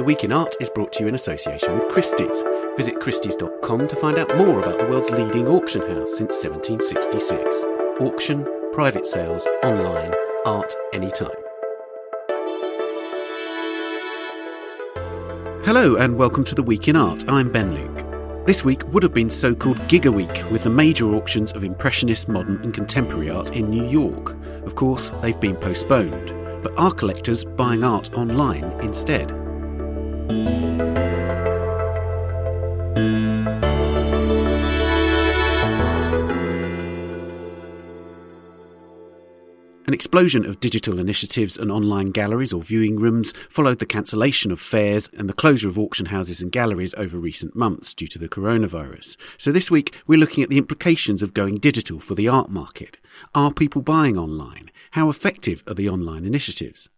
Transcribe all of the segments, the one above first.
The Week in Art is brought to you in association with Christie's. Visit Christie's.com to find out more about the world's leading auction house since 1766. Auction, private sales, online, art anytime. Hello and welcome to The Week in Art. I'm Ben Luke. This week would have been so called Giga Week with the major auctions of Impressionist, modern, and contemporary art in New York. Of course, they've been postponed, but are collectors buying art online instead? An explosion of digital initiatives and online galleries or viewing rooms followed the cancellation of fairs and the closure of auction houses and galleries over recent months due to the coronavirus. So this week we're looking at the implications of going digital for the art market. Are people buying online? How effective are the online initiatives?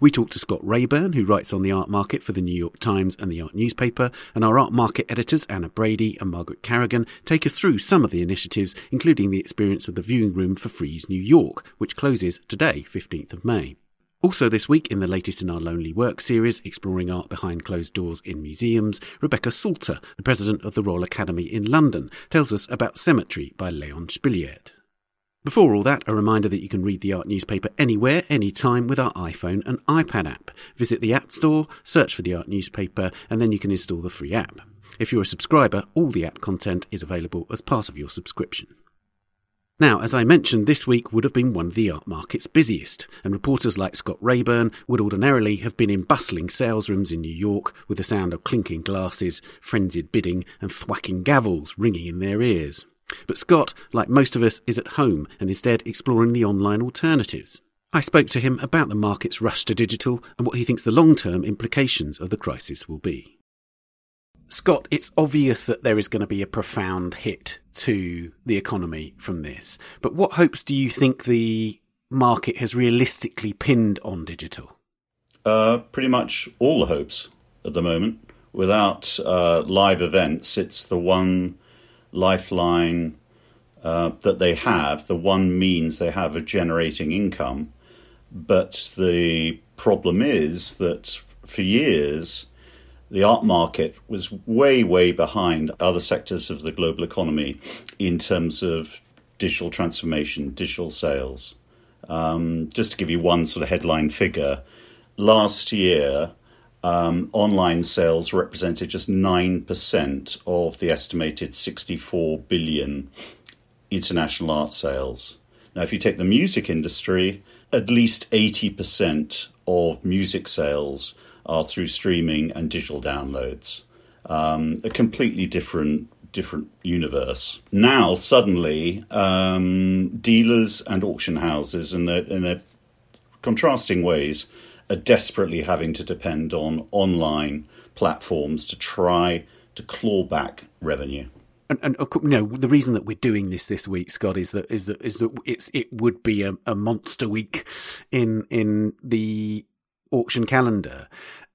We talked to Scott Reyburn, who writes on the art market for the New York Times and the art newspaper, and our art market editors Anna Brady and Margaret Carrigan take us through some of the initiatives, including the experience of the viewing room for Frieze New York, which closes today, 15th of May. Also this week, in the latest in our Lonely Work series, exploring art behind closed doors in museums, Rebecca Salter, the president of the Royal Academy in London, tells us about Cemetery by Leon Spilliaert. Before all that, a reminder that you can read the art newspaper anywhere, anytime with our iPhone and iPad app. Visit the App Store, search for the art newspaper, and then you can install the free app. If you're a subscriber, all the app content is available as part of your subscription. Now, as I mentioned, this week would have been one of the art market's busiest, and reporters like Scott Reyburn would ordinarily have been in bustling sales rooms in New York with the sound of clinking glasses, frenzied bidding, and thwacking gavels ringing in their ears. But Scott, like most of us, is at home and instead exploring the online alternatives. I spoke to him about the market's rush to digital and what he thinks the long term implications of the crisis will be. Scott, it's obvious that there is going to be a profound hit to the economy from this. But what hopes do you think the market has realistically pinned on digital? Uh, pretty much all the hopes at the moment. Without uh, live events, it's the one lifeline uh, that they have, the one means they have of generating income. But the problem is that for years, the art market was way, way behind other sectors of the global economy in terms of digital transformation, digital sales. Um, just to give you one sort of headline figure, last year, um, online sales represented just 9% of the estimated 64 billion international art sales. Now, if you take the music industry, at least 80% of music sales are through streaming and digital downloads. Um, a completely different different universe. Now, suddenly, um, dealers and auction houses, in their, in their contrasting ways, are desperately having to depend on online platforms to try to claw back revenue. And, and you know the reason that we're doing this this week, Scott, is that is that is that it's it would be a, a monster week in in the auction calendar.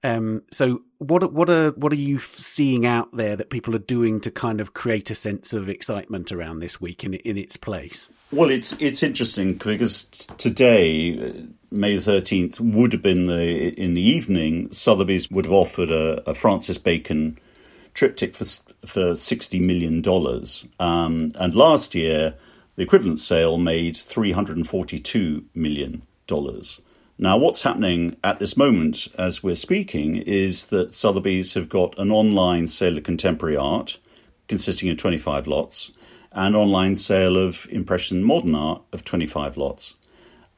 Um, so what what are what are you seeing out there that people are doing to kind of create a sense of excitement around this week in in its place? Well, it's it's interesting because today May the thirteenth would have been the in the evening. Sotheby's would have offered a, a Francis Bacon triptych for for sixty million dollars, um, and last year the equivalent sale made three hundred and forty two million dollars. Now, what's happening at this moment as we're speaking is that Sotheby's have got an online sale of contemporary art consisting of 25 lots, and online sale of Impression modern art of 25 lots.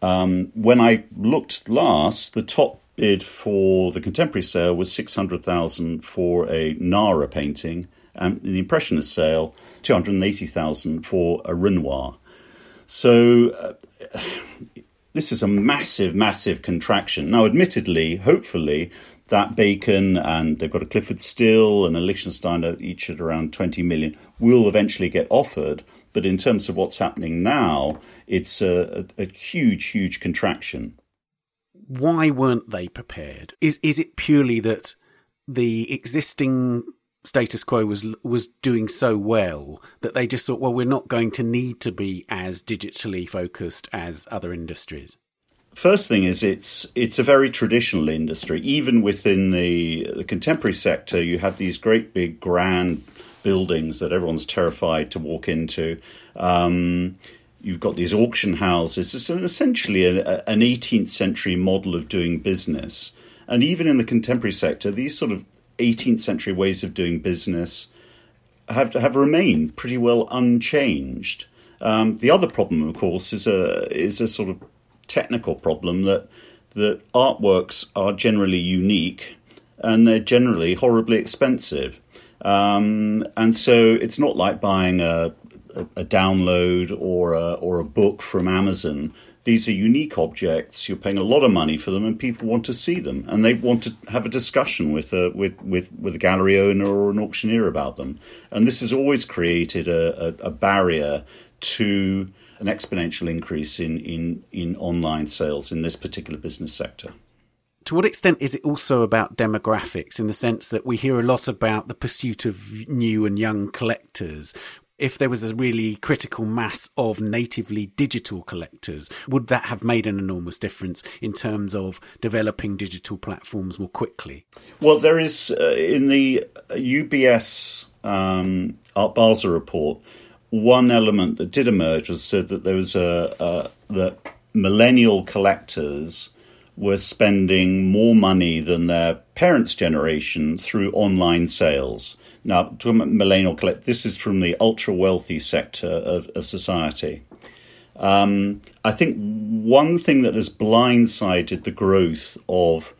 Um, when I looked last, the top bid for the contemporary sale was 600,000 for a Nara painting, and the Impressionist sale, 280,000 for a Renoir. So uh, this is a massive, massive contraction. Now, admittedly, hopefully, that Bacon and they've got a Clyfford Still and a Lichtenstein each at around 20 million will eventually get offered. But in terms of what's happening now, it's a, a, a huge, huge contraction. Why weren't they prepared? Is is it purely that the existing status quo was was doing so well that they just thought, well, we're not going to need to be as digitally focused as other industries? first thing is it's it's a very traditional industry. Even within the, the contemporary sector, you have these great big grand buildings that everyone's terrified to walk into. Um, you've got these auction houses. It's essentially a, an 18th century model of doing business. And even in the contemporary sector, these sort of 18th century ways of doing business have have remained pretty well unchanged. Um, the other problem, of course, is a is a sort of technical problem that that artworks are generally unique and they're generally horribly expensive. Um, and so it's not like buying a, a, a download or a, or a book from Amazon. These are unique objects. You're paying a lot of money for them, and people want to see them, and they want to have a discussion with a with with, with a gallery owner or an auctioneer about them. And this has always created a, a, a barrier to an exponential increase in, in, in online sales in this particular business sector. To what extent is it also about demographics in the sense that we hear a lot about the pursuit of new and young collectors? If there was a really critical mass of natively digital collectors, would that have made an enormous difference in terms of developing digital platforms more quickly? Well, there is uh, in the UBS um, Art Basel report one element that did emerge was said that there was a, a that millennial collectors were spending more money than their parents' generation through online sales. Now, millennial collect, this is from the ultra wealthy sector of, of society. Um, I think one thing that has blindsided the growth of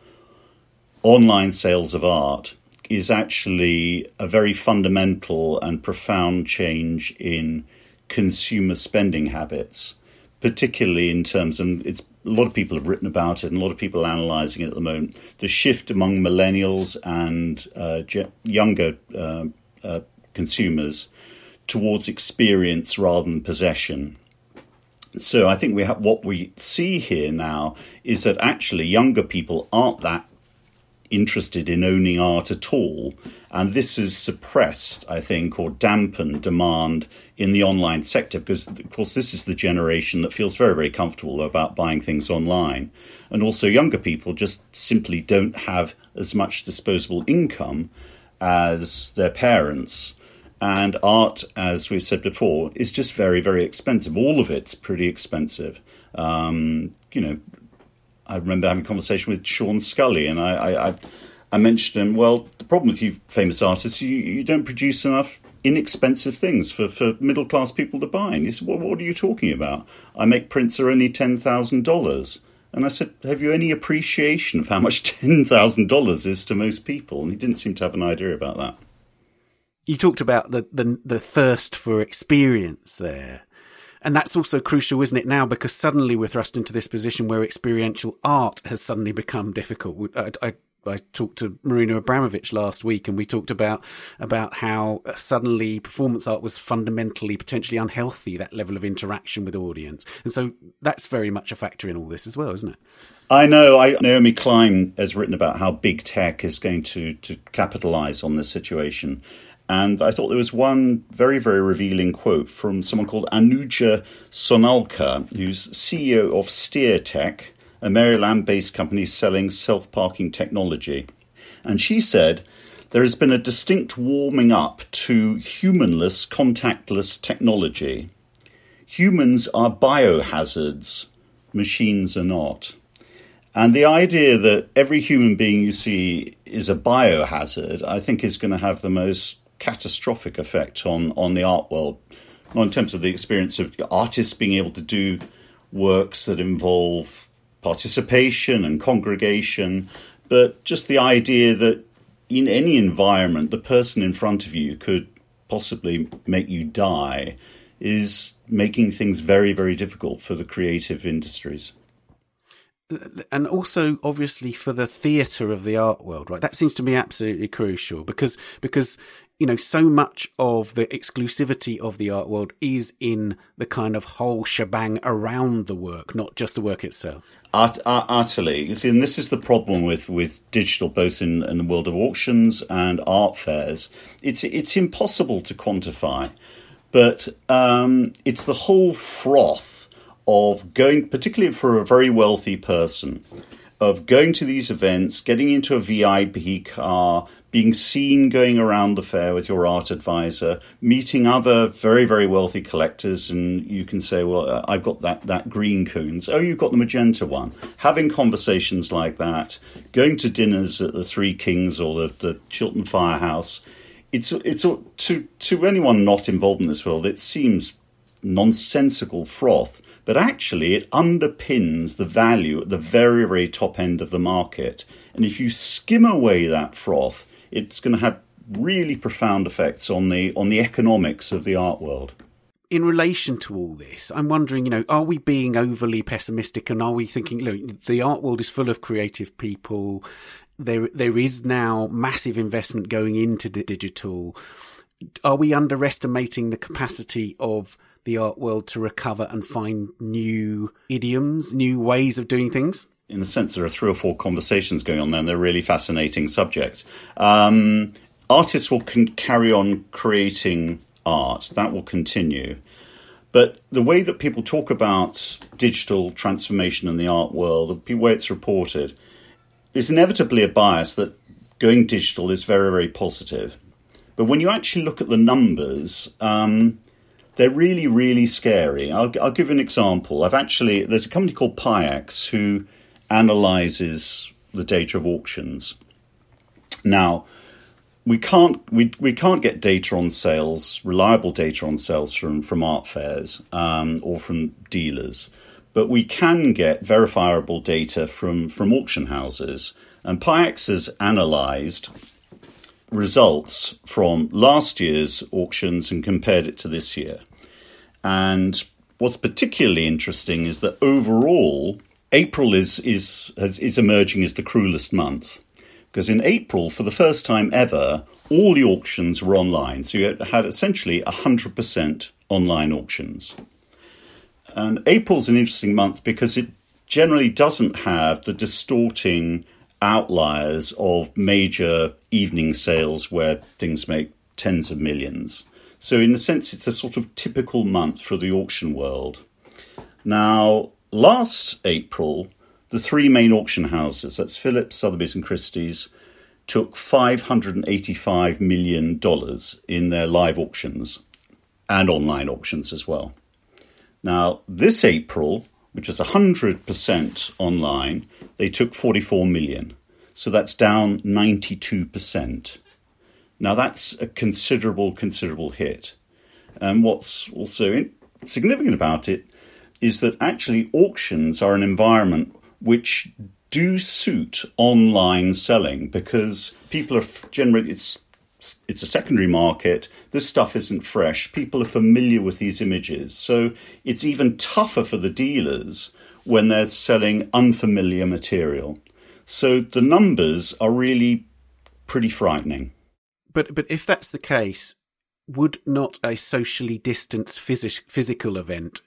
online sales of art is actually a very fundamental and profound change in consumer spending habits, particularly in terms, and it's a lot of people have written about it, and a lot of people are analysing it at the moment. The shift among millennials and uh, younger uh, uh, consumers towards experience rather than possession. So I think we have what we see here now is that actually younger people aren't that interested in owning art at all. And this has suppressed, I think, or dampened demand in the online sector because, of course, this is the generation that feels very, very comfortable about buying things online. And also, younger people just simply don't have as much disposable income as their parents. And art, as we've said before, is just very, very expensive. All of it's pretty expensive. Um, you know, I remember having a conversation with Sean Scully, and I, I, I mentioned him. Well, the problem with you famous artists, you, you don't produce enough inexpensive things for, for middle class people to buy. And he said, well, what are you talking about? I make prints are only ten thousand dollars. And I said, have you any appreciation of how much ten thousand dollars is to most people? And he didn't seem to have an idea about that. You talked about the, the, the thirst for experience there. And that's also crucial, isn't it, now? Because suddenly we're thrust into this position where experiential art has suddenly become difficult. I, I, I talked to Marina Abramovic last week, and we talked about about how suddenly performance art was fundamentally potentially unhealthy. That level of interaction with audience, and so that's very much a factor in all this as well, isn't it? I know. I, Naomi Klein has written about how big tech is going to to capitalize on this situation, and I thought there was one very, very revealing quote from someone called Anuja Sonalker, who's CEO of SteerTech, a Maryland based company selling self parking technology. And she said, There has been a distinct warming up to humanless, contactless technology. Humans are biohazards, machines are not. And the idea that every human being you see is a biohazard, I think, is going to have the most catastrophic effect on, on the art world, not in terms of the experience of artists being able to do works that involve participation and congregation, but just the idea that in any environment, the person in front of you could possibly make you die is making things very, very difficult for the creative industries. And also obviously for the theatre of the art world right? That seems to me absolutely crucial because because you know, so much of the exclusivity of the art world is in the kind of whole shebang around the work, not just the work itself. Art, utterly. You see, and this is the problem with, with digital, both in, in the world of auctions and art fairs. It's it's impossible to quantify, but um, it's the whole froth of going, particularly for a very wealthy person, of going to these events, getting into a VIP car, being seen going around the fair with your art advisor, meeting other very, very wealthy collectors, and you can say, Well, uh, I've got that, that green Koons. Oh, you've got the magenta one. Having conversations like that, going to dinners at the Three Kings or the, the Firehouse. It's, it's to, to anyone not involved in this world, it seems nonsensical froth but actually it underpins the value at the very, very top end of the market. And if you skim away that froth, it's going to have really profound effects on the on the economics of the art world. In relation to all this, I'm wondering, you know, are we being overly pessimistic and are we thinking, look, the art world is full of creative people. There, there is now massive investment going into the digital. Are we underestimating the capacity of the art world to recover and find new idioms, new ways of doing things? In the sense there are three or four conversations going on there, and they're really fascinating subjects. Um, artists will con- carry on creating art, that will continue. But the way that people talk about digital transformation in the art world, the way it's reported, is inevitably a bias that going digital is very, very positive. But when you actually look at the numbers, um, they're really, really scary. I'll, I'll, give an example. I've actually, there's a company called Pi-eX who analyzes the data of auctions. Now, we can't we, we can't get data on sales, reliable data on sales from from art fairs um, or from dealers, but we can get verifiable data from from auction houses. And Pi-eX has analysed results from last year's auctions and compared it to this year. And what's particularly interesting is that overall April is is is emerging as the cruelest month because in April, for the first time ever, all the auctions were online. So you had essentially hundred percent online auctions. And April's an interesting month because it generally doesn't have the distorting outliers of major evening sales where things make tens of millions. So, in a sense, it's a sort of typical month for the auction world. Now, last April, the three main auction houses, that's Phillips, Sotheby's, and Christie's, took $585 million in their live auctions and online auctions as well. Now, this April, which is 100% online, they took 44 million. So that's down 92%. Now, that's a considerable, considerable hit. And what's also significant about it is that actually auctions are an environment which do suit online selling because people are generally it's it's a secondary market. This stuff isn't fresh. People are familiar with these images. So it's even tougher for the dealers when they're selling unfamiliar material. So the numbers are really pretty frightening. But but if that's the case, would not a socially distanced phys- physical event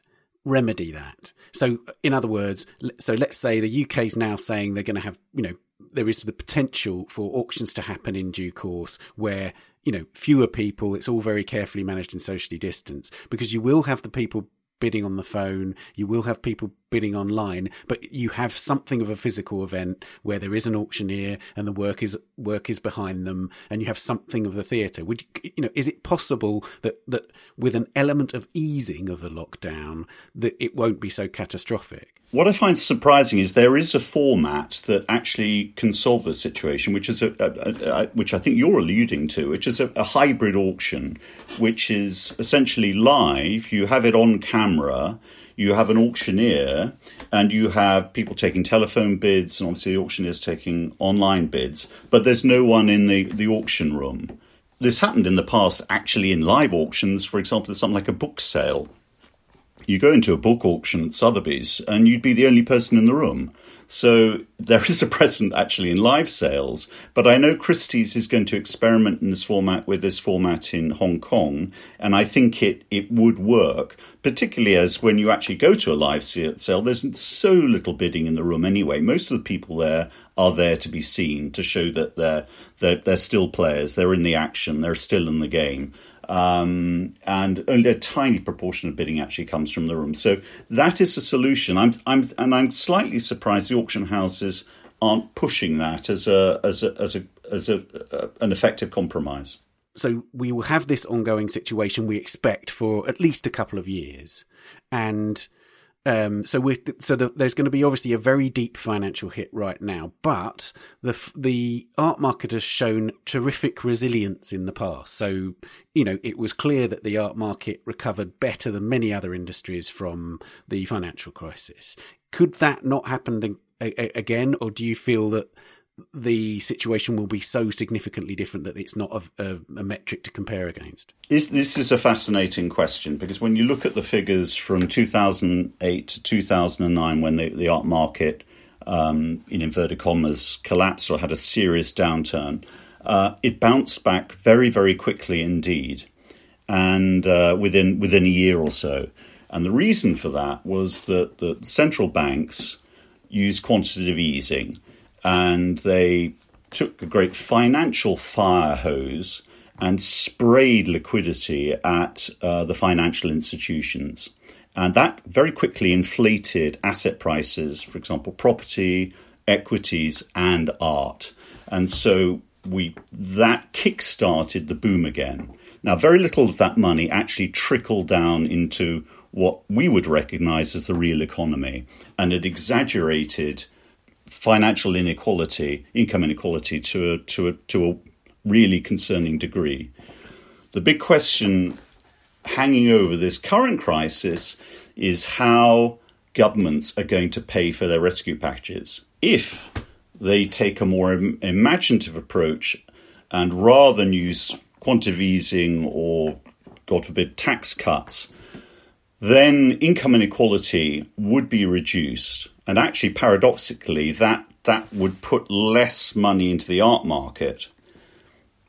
remedy that. So, in other words, so let's say the UK is now saying they're going to have, you know, there is the potential for auctions to happen in due course where, you know, fewer people, it's all very carefully managed and socially distanced because you will have the people bidding on the phone. You will have people bidding online, but you have something of a physical event where there is an auctioneer and the work is work is behind them, and you have something of the theatre. Would you, you know? Is it possible that that with an element of easing of the lockdown, that it won't be so catastrophic? What I find surprising is there is a format that actually can solve the situation, which is a, a, a, which I think you're alluding to, which is a, hybrid auction, which is essentially live. You have it on camera. You have an auctioneer, and you have people taking telephone bids, and obviously the auctioneers taking online bids. But there's no one in the, the auction room. This happened in the past, actually, in live auctions. For example, there's something like a book sale you go into a book auction at Sotheby's and you'd be the only person in the room. So there is a precedent actually in live sales, but I know Christie's is going to experiment in this format with this format in Hong Kong, and I think it, it would work, particularly as when you actually go to a live sale, there's so little bidding in the room anyway. Most of the people there are there to be seen to show that they're, they're, they're still players, they're in the action, they're still in the game. Um, and only a tiny proportion of bidding actually comes from the room. So that is a solution. I'm, I'm, and I'm slightly surprised the auction houses aren't pushing that as a as a as a as a, uh, an effective compromise. So we will have this ongoing situation we expect for at least a couple of years, and um, so we so the, there's going to be obviously a very deep financial hit right now, but the the art market has shown terrific resilience in the past. So you know it was clear that the art market recovered better than many other industries from the financial crisis. Could that not happen again, or do you feel that the situation will be so significantly different that it's not a, a, a, metric to compare against? This, this is a fascinating question because when you look at the figures from 2008 to 2009, when the, the art market, um, in inverted commas, collapsed or had a serious downturn, uh, it bounced back very, very quickly indeed, and uh, within within a year or so. And the reason for that was that the central banks used quantitative easing and they took a great financial fire hose and sprayed liquidity at uh, the financial institutions. And that very quickly inflated asset prices, for example, property, equities, and art. And so we that kick-started the boom again. Now, very little of that money actually trickled down into what we would recognize as the real economy, and it exaggerated financial inequality, income inequality, to a, to a, to a really concerning degree. The big question hanging over this current crisis is how governments are going to pay for their rescue packages. If they take a more imaginative approach and rather than use quantitative easing or, God forbid, tax cuts, then income inequality would be reduced and actually, paradoxically, that, that would put less money into the art market.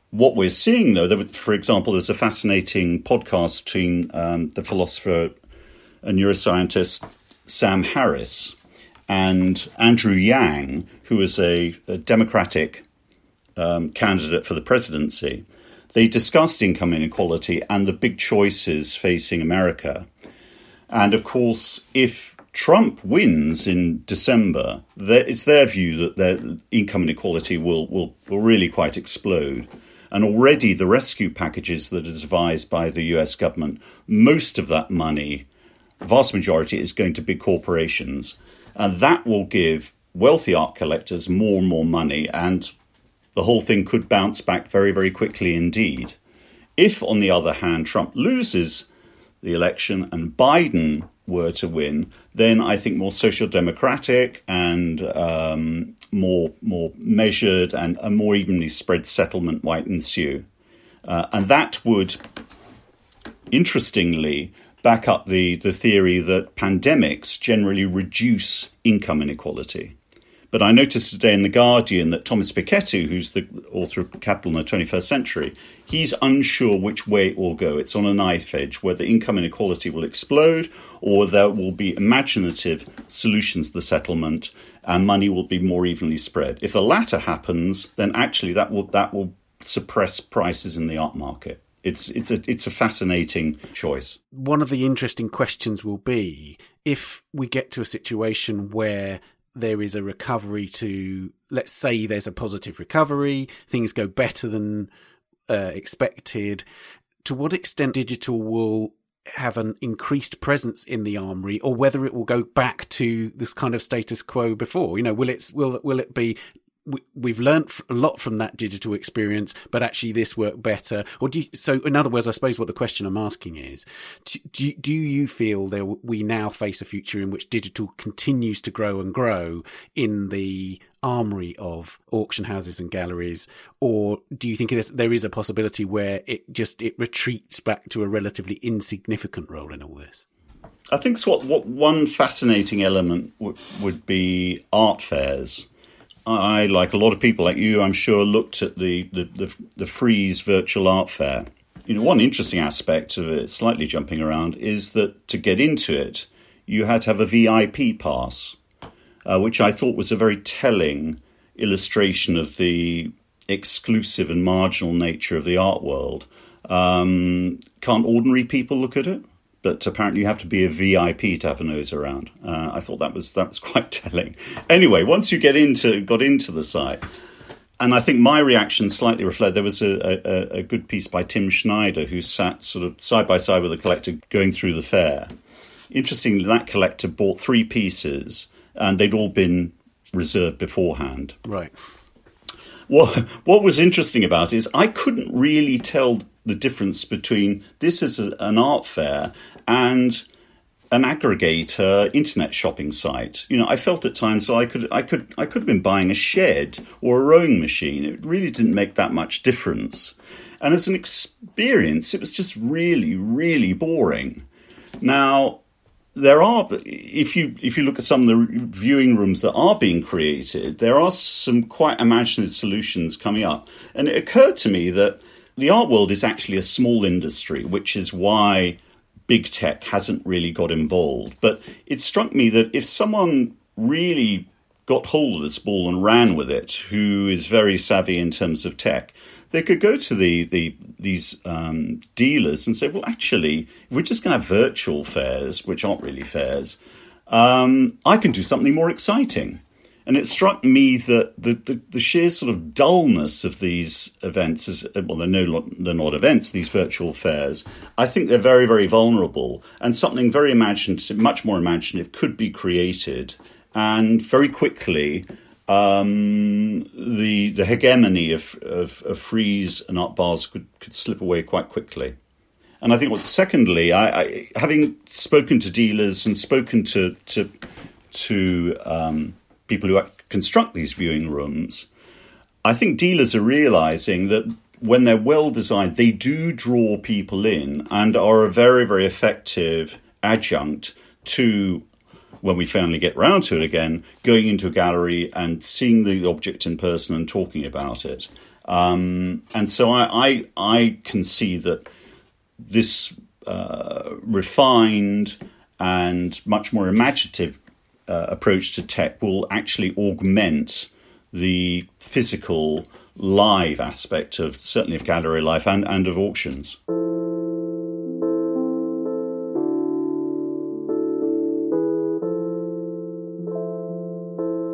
What we're seeing, though, for example, there's a fascinating podcast between um, the philosopher and neuroscientist Sam Harris and Andrew Yang, who is a, a Democratic um, candidate for the presidency. They discussed income inequality and the big choices facing America. And of course, if Trump wins in December, it's their view that their income inequality will, will, will really quite explode. And already the rescue packages that are devised by the US government, most of that money, vast majority, is going to big corporations. And that will give wealthy art collectors more and more money, and the whole thing could bounce back very, very quickly indeed. If, on the other hand, Trump loses the election and Biden were to win, then I think more social democratic and um, more more measured and a more evenly spread settlement might ensue, uh, and that would, interestingly, back up the the theory that pandemics generally reduce income inequality. But I noticed today in The Guardian that Thomas Piketty, who's the author of Capital in the 21st Century, he's unsure which way it will go. It's on a knife edge, whether income inequality will explode or there will be imaginative solutions to the settlement and money will be more evenly spread. If the latter happens, then actually that will, that will suppress prices in the art market. It's it's a it's a fascinating choice. One of the interesting questions will be if we get to a situation where there is a recovery to, let's say there's a positive recovery, things go better than uh, expected. To what extent digital will have an increased presence in the armory or whether it will go back to this kind of status quo before you know will it will will it be we, have learned a lot from that digital experience, but actually this worked better. Or do you, so? In other words, I suppose what the question I'm asking is: do, do you feel that we now face a future in which digital continues to grow and grow in the armory of auction houses and galleries, or do you think there is a possibility where it just it retreats back to a relatively insignificant role in all this? I think what, what one fascinating element w- would be art fairs I, like a lot of people like you, I'm sure, looked at the, the, the, the Frieze Virtual Art Fair. You know, one interesting aspect of it, slightly jumping around, is that to get into it, you had to have a VIP pass, uh, which I thought was a very telling illustration of the exclusive and marginal nature of the art world. Um, can't ordinary people look at it? But apparently, you have to be a VIP to have a nose around. Uh, I thought that was that was quite telling. Anyway, once you get into got into the site, and I think my reaction slightly reflected. There was a, a, a, good piece by Tim Schneider who sat sort of side by side with a collector going through the fair. Interestingly, that collector bought three pieces, and they'd all been reserved beforehand. Right. What What was interesting about it is I couldn't really tell the difference between this is a, an art fair and an aggregator internet shopping site. You know, I felt at times so I could I could I could have been buying a shed or a rowing machine. It really didn't make that much difference. And as an experience, it was just really, really boring. Now, there are if you if you look at some of the viewing rooms that are being created, there are some quite imaginative solutions coming up. And it occurred to me that the art world is actually a small industry, which is why big tech hasn't really got involved. But it struck me that if someone really got hold of this ball and ran with it, who is very savvy in terms of tech, they could go to the, the these um, dealers and say, well, actually, if we're just going to have virtual fairs, which aren't really fairs, um, I can do something more exciting. And it struck me that the, the, the, sheer sort of dullness of these events is well, they're no they're not events, these virtual fairs. I think they're very, very vulnerable, and something very imaginative, much more imaginative, could be created, and very quickly. Um, the the hegemony of, of, of frieze and Art Basel could, could slip away quite quickly. And I think, secondly, I, I having spoken to dealers and spoken to to to um, people who construct these viewing rooms, I think dealers are realizing that when they're well designed, they do draw people in and are a very, very effective adjunct to when we finally get round to it again, going into a gallery and seeing the object in person and talking about it. Um, and so I, I, I, can see that this uh, refined and much more imaginative uh, approach to tech will actually augment the physical live aspect of certainly of gallery life and, and of auctions.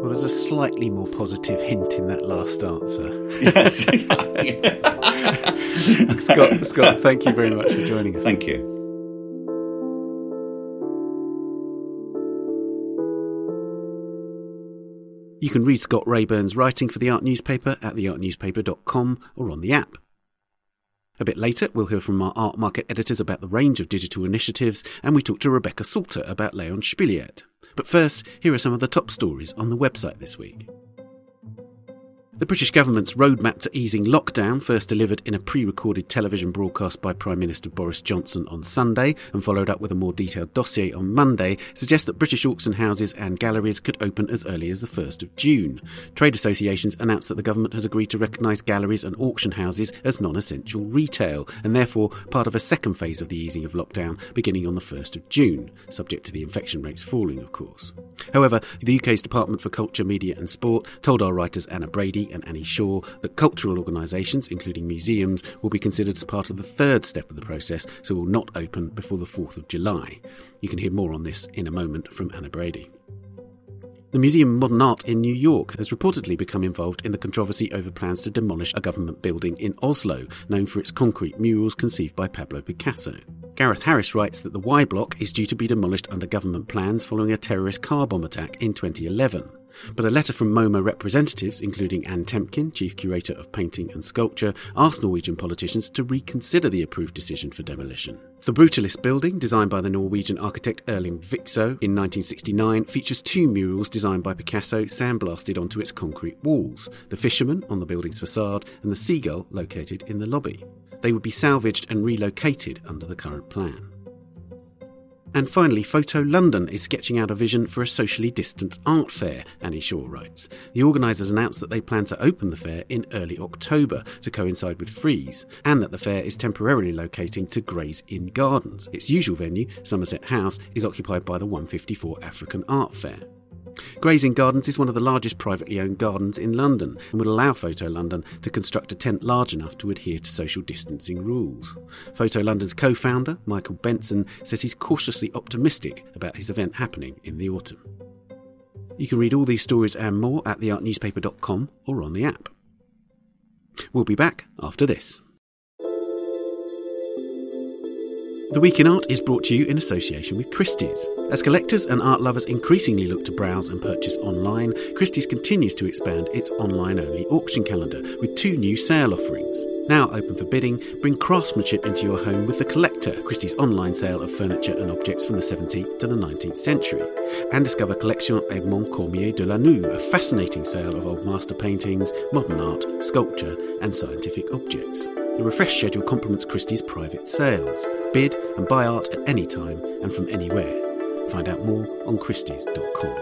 Well, there's a slightly more positive hint in that last answer. Yes. Scott, Scott, thank you very much for joining us. Thank you. You can read Scott Reyburn's writing for the Art Newspaper at theartnewspaper.com or on the app. A bit later, we'll hear from our art market editors about the range of digital initiatives, and we talk to Rebecca Salter about Leon Spilliaert. But first, here are some of the top stories on the website this week. The British government's roadmap to easing lockdown, first delivered in a pre recorded television broadcast by Prime Minister Boris Johnson on Sunday and followed up with a more detailed dossier on Monday, suggests that British auction houses and galleries could open as early as the 1st of June. Trade associations announced that the government has agreed to recognise galleries and auction houses as non essential retail and therefore part of a second phase of the easing of lockdown beginning on the 1st of June, subject to the infection rates falling, of course. However, the UK's Department for Culture, Media and Sport told our writers Anna Brady and Annie Shaw that cultural organisations, including museums, will be considered as part of the third step of the process, so will not open before the 4th of July. You can hear more on this in a moment from Anna Brady. The Museum of Modern Art in New York has reportedly become involved in the controversy over plans to demolish a government building in Oslo, known for its concrete murals conceived by Pablo Picasso. Gareth Harris writes that the Y Block is due to be demolished under government plans following a terrorist car bomb attack in 2011. But a letter from MoMA representatives, including Anne Temkin, Chief Curator of Painting and Sculpture, asked Norwegian politicians to reconsider the approved decision for demolition. The Brutalist building, designed by the Norwegian architect Erling Viksøe in 1969, features two murals designed by Picasso sandblasted onto its concrete walls the fisherman on the building's facade and the seagull located in the lobby. They would be salvaged and relocated under the current plan. And finally, Photo London is sketching out a vision for a socially distant art fair, Annie Shaw writes. The organisers announced that they plan to open the fair in early October to coincide with Frieze, and that the fair is temporarily locating to Gray's Inn Gardens. Its usual venue, Somerset House, is occupied by the 154 African Art Fair. Gray's Inn Gardens is one of the largest privately owned gardens in London and would allow Photo London to construct a tent large enough to adhere to social distancing rules. Photo London's co founder, Michael Benson, says he's cautiously optimistic about his event happening in the autumn. You can read all these stories and more at theartnewspaper.com or on the app. We'll be back after this. The Week in Art is brought to you in association with Christie's. As collectors and art lovers increasingly look to browse and purchase online, Christie's continues to expand its online only auction calendar with two new sale offerings. Now open for bidding, bring craftsmanship into your home with The Collector, Christie's online sale of furniture and objects from the 17th to the 19th century. And discover Collection Edmond Cormier de la Noue, a fascinating sale of old master paintings, modern art, sculpture, and scientific objects. The refresh schedule complements Christie's private sales. Bid and buy art at any time and from anywhere. Find out more on Christie's.com.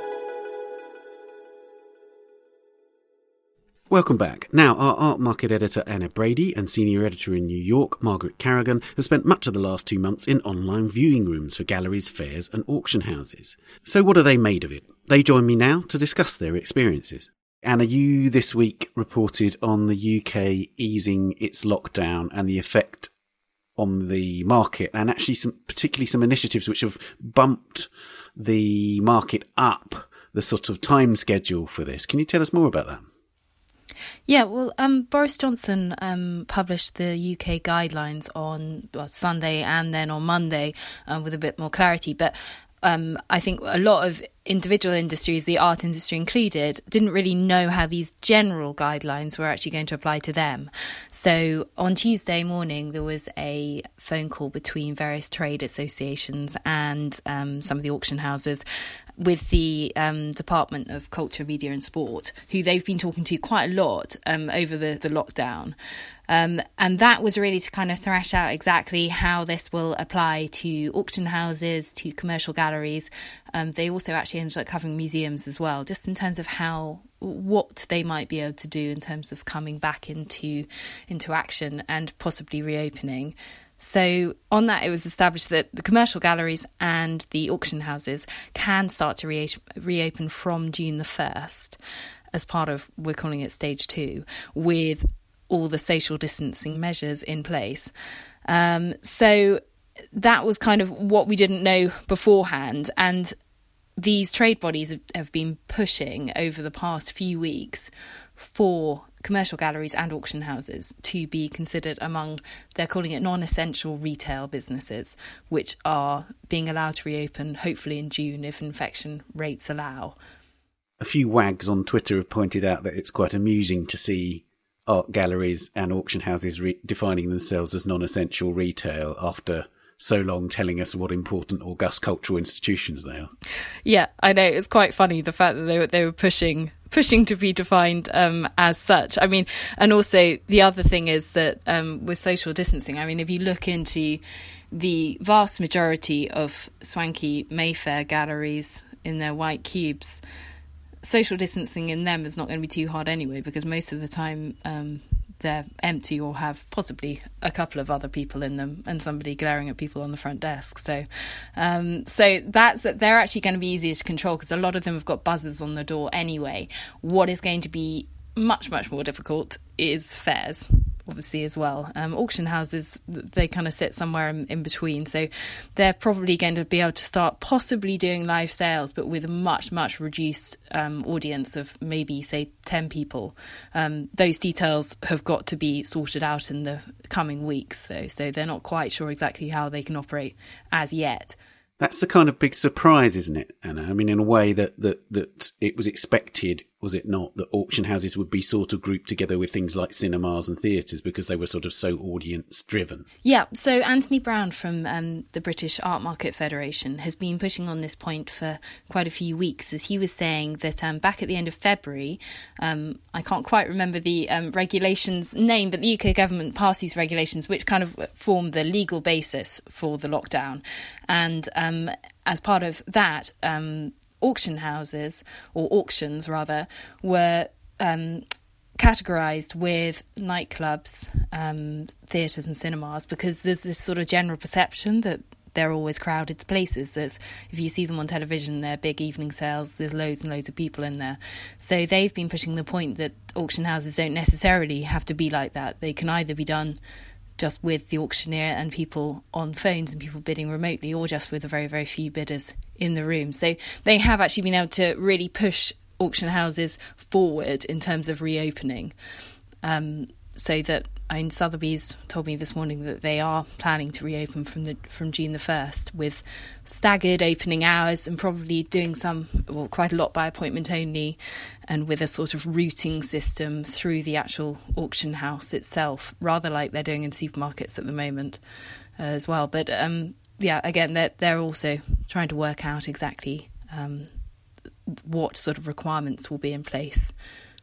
Welcome back. Now, our art market editor Anna Brady and senior editor in New York, Margaret Carrigan, have spent much of the last two months in online viewing rooms for galleries, fairs, and auction houses. So, what are they made of it? They join me now to discuss their experiences. Anna, you this week reported on the UK easing its lockdown and the effect on the market, and actually some particularly some initiatives which have bumped the market up the sort of time schedule for this. Can you tell us more about that? Yeah, well, um, Boris Johnson um, published the UK guidelines on well, Sunday and then on Monday um, with a bit more clarity. But um, I think a lot of individual industries, the art industry included, didn't really know how these general guidelines were actually going to apply to them. So on Tuesday morning, there was a phone call between various trade associations and um, some of the auction houses with the um, Department of Culture, Media and Sport, who they've been talking to quite a lot um, over the, the lockdown. Um, and that was really to kind of thrash out exactly how this will apply to auction houses, to commercial galleries. Um, they also actually ended up covering museums as well, just in terms of how what they might be able to do in terms of coming back into into action and possibly reopening. So, on that, it was established that the commercial galleries and the auction houses can start to re- reopen from June the 1st as part of, we're calling it stage two, with all the social distancing measures in place. Um, so, that was kind of what we didn't know beforehand. And these trade bodies have been pushing over the past few weeks for commercial galleries and auction houses to be considered among, they're calling it non essential retail businesses, which are being allowed to reopen hopefully in June if infection rates allow. A few wags on Twitter have pointed out that it's quite amusing to see art galleries and auction houses re- defining themselves as non essential retail after so long telling us what important august cultural institutions they are. Yeah, I know it's quite funny the fact that they were they were pushing pushing to be defined um, as such. I mean, and also the other thing is that um, with social distancing, I mean, if you look into the vast majority of swanky Mayfair galleries in their white cubes, social distancing in them is not going to be too hard anyway, because most of the time um, they're empty or have possibly a couple of other people in them and somebody glaring at people on the front desk. So, um, so that's that they're actually going to be easier to control because a lot of them have got buzzers on the door anyway. What is going to be much much more difficult is fairs obviously as well. Um, auction houses they kind of sit somewhere in, in, between, so they're probably going to be able to start possibly doing live sales, but with a much much reduced um, audience of maybe say ten people. Um, those details have got to be sorted out in the coming weeks, so so they're not quite sure exactly how they can operate as yet. That's the kind of big surprise, isn't it, Anna? I mean, in a way that, that, that it was expected was it not, that auction houses would be sort of grouped together with things like cinemas and theatres because they were sort of so audience driven? Yeah, so Anthony Brown from um, the British Art Market Federation has been pushing on this point for quite a few weeks, as he was saying that um, back at the end of February, um, I can't quite remember the um, regulations name, but the UK government passed these regulations which kind of form the legal basis for the lockdown. And um, as part of that, um, auction houses, or auctions rather, were um, categorized with nightclubs, um, theatres, and cinemas because there's this sort of general perception that they're always crowded places. There's, if you see them on television, they're big evening sales. There's loads and loads of people in there. So they've been pushing the point that auction houses don't necessarily have to be like that. They can either be done just with the auctioneer and people on phones and people bidding remotely, or just with a very, very few bidders in the room. So they have actually been able to really push auction houses forward in terms of reopening. Um, so that I mean, Sotheby's told me this morning that they are planning to reopen from the from June the first with staggered opening hours and probably doing some well quite a lot by appointment only, and with a sort of routing system through the actual auction house itself, rather like they're doing in supermarkets at the moment uh, as well. But um, yeah, again, they're they're also trying to work out exactly um, what sort of requirements will be in place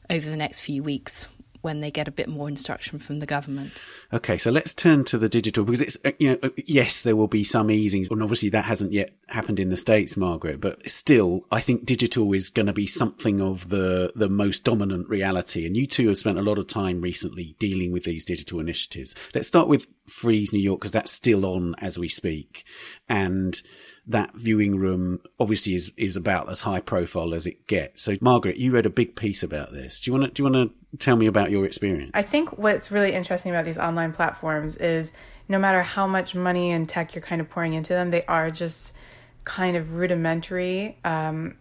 over the next few weeks when they get a bit more instruction from the government. Okay, so let's turn to the digital because it's, uh, you know, uh, yes, there will be some easings, and obviously that hasn't yet happened in the States, Margaret, but still, I think digital is going to be something of the, the most dominant reality. And you two have spent a lot of time recently dealing with these digital initiatives. Let's start with Frieze New York because that's still on as we speak. And, that viewing room obviously is is about as high profile as it gets. So, Margaret, you read a big piece about this. Do you want to do you want to tell me about your experience? I think what's really interesting about these online platforms is no matter how much money and tech you're kind of pouring into them, they are just kind of rudimentary. Um,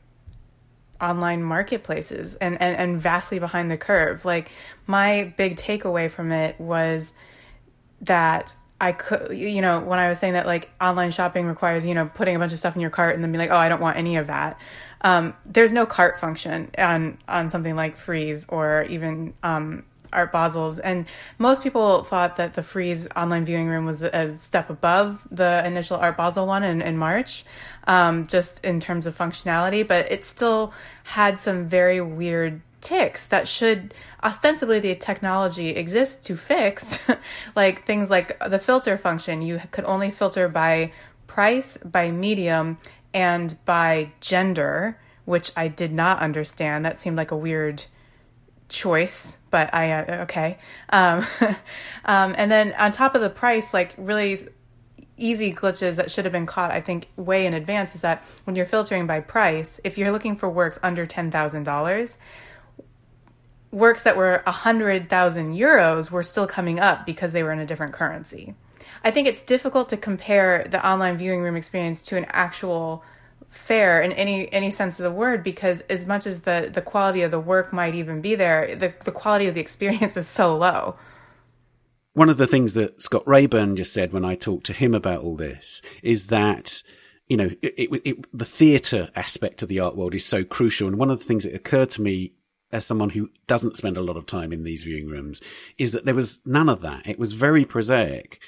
online marketplaces and, and, and vastly behind the curve. Like my big takeaway from it was that I could, you know, when I was saying that like online shopping requires, you know, putting a bunch of stuff in your cart and then be like, oh, I don't want any of that. Um, there's no cart function on on something like Frieze or even um, Art Basel's, and most people thought that the Frieze online viewing room was a step above the initial Art Basel one in, in March, um, just in terms of functionality, but it still had some very weird ticks that should ostensibly the technology exists to fix like things like the filter function. You could only filter by price by medium and by gender which i did not understand. That seemed like a weird choice but i uh, okay. Um, um, and then on top of the price like really easy glitches that should have been caught i think way in advance is that when you're filtering by price if you're looking for works under $10000 works that were 100,000 euros were still coming up because they were in a different currency. I think it's difficult to compare the online viewing room experience to an actual fair in any any sense of the word because as much as the the quality of the work might even be there, the, the quality of the experience is so low. One of the things that Scott Reyburn just said when I talked to him about all this is that you know, it, it, it, the theatre aspect of the art world is so crucial. And one of the things that occurred to me as someone who doesn't spend a lot of time in these viewing rooms, is that there was none of that. It was very prosaic.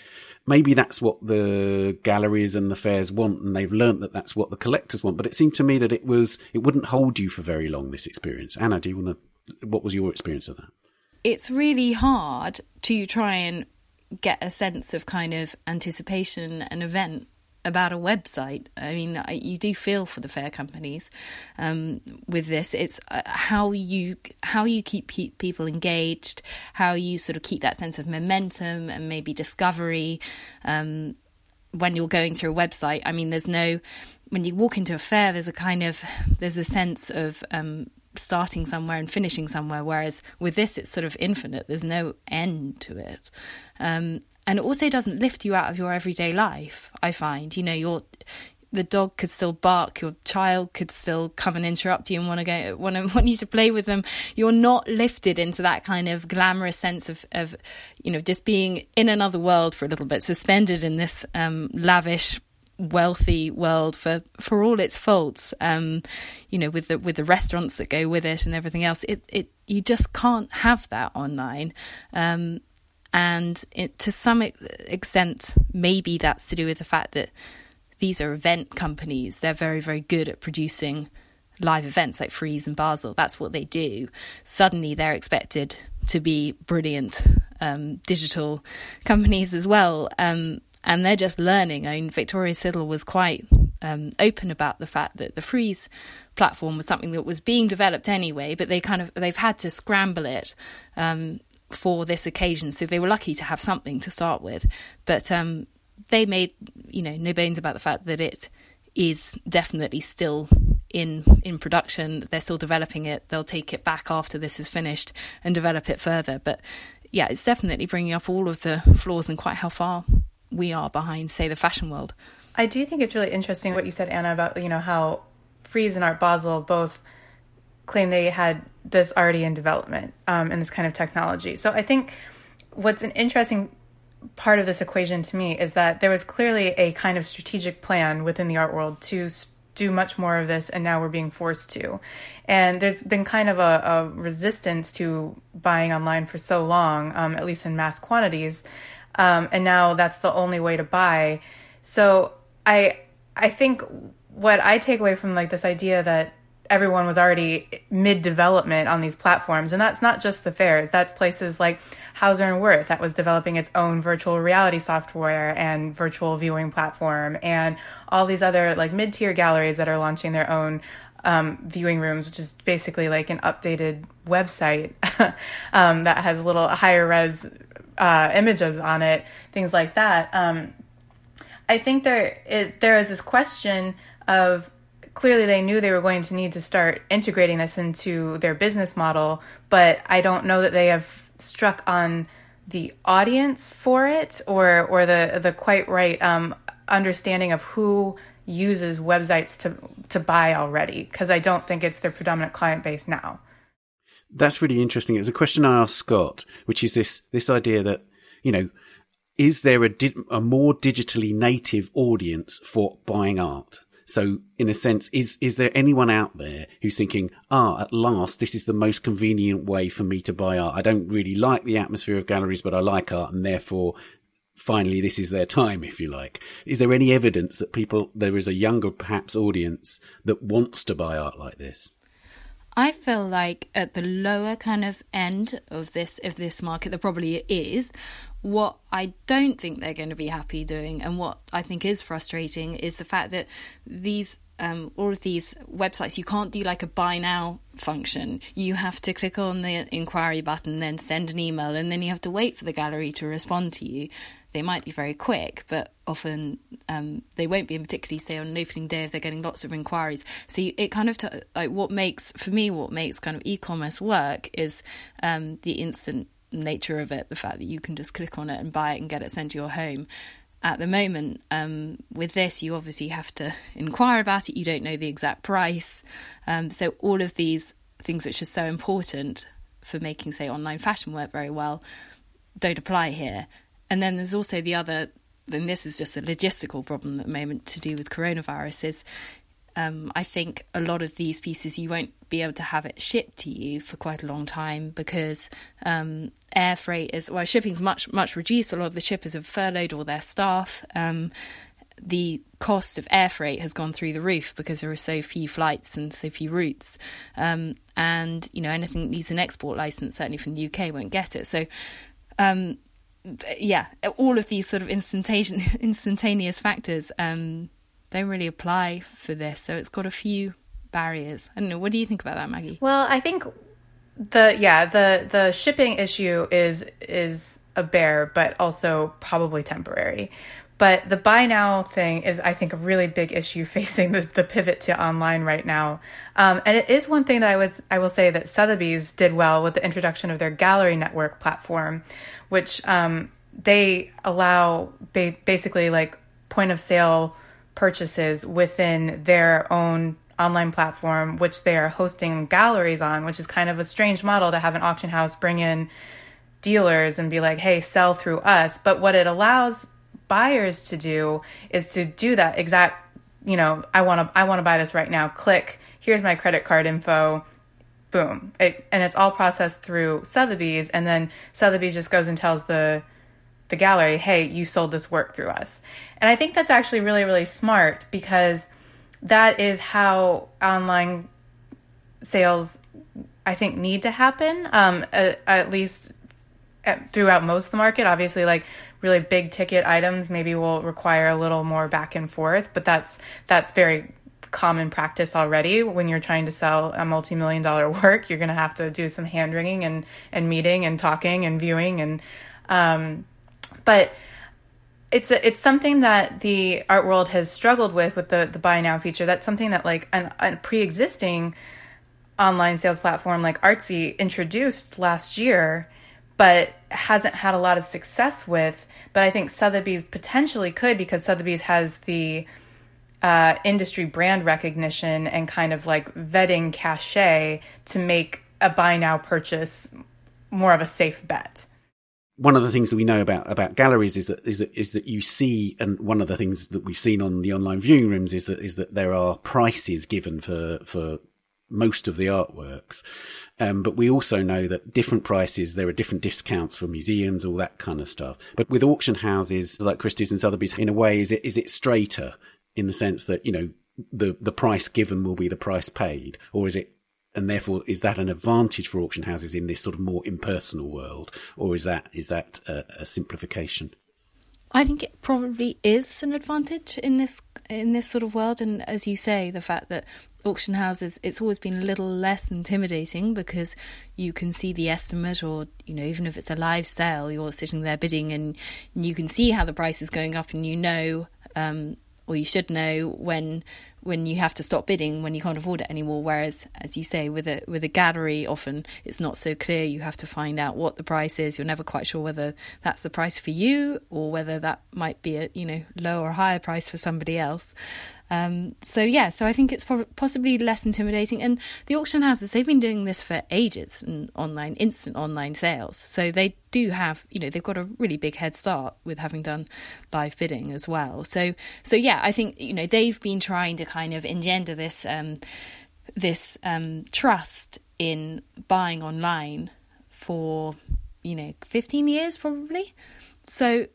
Maybe that's what the galleries and the fairs want, and they've learnt that that's what the collectors want. But it seemed to me that it was it wouldn't hold you for very long. This experience, Anna, do you want to? What was your experience of that? It's really hard to try and get a sense of kind of anticipation an event about a website. I mean, you do feel for the fair companies um, with this. It's uh, how you how you keep people engaged, how you sort of keep that sense of momentum and maybe discovery um, when you're going through a website. I mean, there's no when you walk into a fair, there's a kind of there's a sense of um, starting somewhere and finishing somewhere. Whereas with this, it's sort of infinite. There's no end to it. Um, and it also doesn't lift you out of your everyday life. I find, you know, your the dog could still bark, your child could still come and interrupt you and want to go, want to want you to play with them. You're not lifted into that kind of glamorous sense of, of you know, just being in another world for a little bit, suspended in this um, lavish wealthy world for for all its faults um you know with the with the restaurants that go with it and everything else it it you just can't have that online um and it, to some extent, maybe that's to do with the fact that these are event companies. They're very, very good at producing live events like Frieze and Basel. That's what they do. Suddenly, they're expected to be brilliant um, digital companies as well. Um, and they're just learning. I mean, Victoria Siddall was quite um, open about the fact that the Frieze platform was something that was being developed anyway, but they kind of they've had to scramble it um, for this occasion. So they were lucky to have something to start with. But um, they made you know no bones about the fact that it is definitely still in in production. They're still developing it. They'll take it back after this is finished and develop it further. But yeah, it's definitely bringing up all of the flaws and quite how far we are behind, say, the fashion world. I do think it's really interesting what you said, Anna, about you know how Frieze and Art Basel both claim they had this already in development um, and this kind of technology. So I think what's an interesting part of this equation to me is that there was clearly a kind of strategic plan within the art world to do much more of this, and now we're being forced to. And there's been kind of a, a resistance to buying online for so long, um, at least in mass quantities, um, and now that's the only way to buy. So I I think what I take away from like this idea that everyone was already mid development on these platforms. And that's not just the fairs, that's places like Hauser and Wirth that was developing its own virtual reality software and virtual viewing platform, and all these other like mid tier galleries that are launching their own. Um, viewing rooms, which is basically like an updated website um, that has a little higher res uh, images on it, things like that. Um, I think there it, there is this question of clearly they knew they were going to need to start integrating this into their business model, but I don't know that they have struck on the audience for it or or the the quite right um, understanding of who uses websites to to buy already because I don't think it's their predominant client base now. That's really interesting. It was a question I asked Scott, which is this this idea that you know is there a, di- a more digitally native audience for buying art? So in a sense, is, is there anyone out there who's thinking, ah, at last, this is the most convenient way for me to buy art. I don't really like the atmosphere of galleries, but I like art and therefore finally this is their time, if you like. Is there any evidence that people, there is a younger perhaps audience that wants to buy art like this? I feel like at the lower kind of end of this of this market, there probably is. What I don't think they're going to be happy doing, and what I think is frustrating, is the fact that these um, all of these websites, you can't do like a buy now function. You have to click on the inquiry button, then send an email, and then you have to wait for the gallery to respond to you they might be very quick, but often um, they won't be, particularly say on an opening day if they're getting lots of inquiries. So you, it kind of t- like what makes for me what makes kind of e-commerce work is um, the instant nature of it, the fact that you can just click on it and buy it and get it sent to your home. At the moment, um, with this, you obviously have to inquire about it. You don't know the exact price, um, so all of these things which are so important for making, say, online fashion work very well, don't apply here. And then there's also the other, and this is just a logistical problem at the moment to do with coronavirus, is um, I think a lot of these pieces you won't be able to have it shipped to you for quite a long time because um, air freight is well shipping's much much reduced. A lot of the shippers have furloughed all their staff. Um, the cost of air freight has gone through the roof because there are so few flights and so few routes. Um, and you know anything that needs an export license, certainly from the UK, won't get it. So um, yeah, all of these sort of instantaneous instantaneous factors um, don't really apply for this. So it's got a few barriers. I don't know. What do you think about that, Maggie? Well, I think the yeah the the shipping issue is is a bear, but also probably temporary. But the buy now thing is, I think, a really big issue facing the, the pivot to online right now. Um, and it is one thing that I would I will say that Sotheby's did well with the introduction of their gallery network platform, which um, they allow ba- basically like point of sale purchases within their own online platform, which they are hosting galleries on, which is kind of a strange model to have an auction house bring in dealers and be like, hey, sell through us. But what it allows buyers to do is to do that exact you know i want to i want to buy this right now. Click here's my credit card info. Boom. It, and it's all processed through sotheby's and then sotheby's just goes and tells the the gallery hey you sold this work through us. And i think that's actually really really smart because that is how online sales i think need to happen um, at, at least at, throughout most of the market. Obviously like really big ticket items maybe will require a little more back and forth, but that's that's very common practice already when you're trying to sell a multi-million dollar work you're going to have to do some hand wringing and and meeting and talking and viewing and um, but it's a, it's something that the art world has struggled with with the the buy now feature. That's something that like an, a pre-existing online sales platform like Artsy introduced last year, but hasn't had a lot of success with. But I think Sotheby's potentially could because Sotheby's has the uh, industry brand recognition and kind of like vetting cachet to make a buy now purchase more of a safe bet one of the things that we know about about galleries is that is that is that you see, and one of the things that we've seen on the online viewing rooms is that is that there are prices given for for most of the artworks. Um, but we also know that different prices, there are different discounts for museums, all that kind of stuff. But with auction houses like Christie's and Sotheby's, in a way, is it is it straighter in the sense that you know the the price given will be the price paid, or is it and therefore is that an advantage for auction houses in this sort of more impersonal world, or is that is that a, a simplification? I think it probably is an advantage in this in this sort of world, and as you say, the fact that auction houses it's always been a little less intimidating because you can see the estimate or you know even if it's a live sale you're sitting there bidding and you can see how the price is going up and you know um, or you should know when when you have to stop bidding when you can't afford it anymore. Whereas, as you say, with a with a gallery, often it's not so clear. You have to find out what the price is. You're never quite sure whether that's the price for you or whether that might be a you know low or higher price for somebody else. Um, so yeah, so I think it's possibly less intimidating. And the auction houses they've been doing this for ages and online instant online sales. So they do have you know they've got a really big head start with having done live bidding as well. So so yeah, I think you know they've been trying to kind of engender this um, this um, trust in buying online for you know 15 years probably. So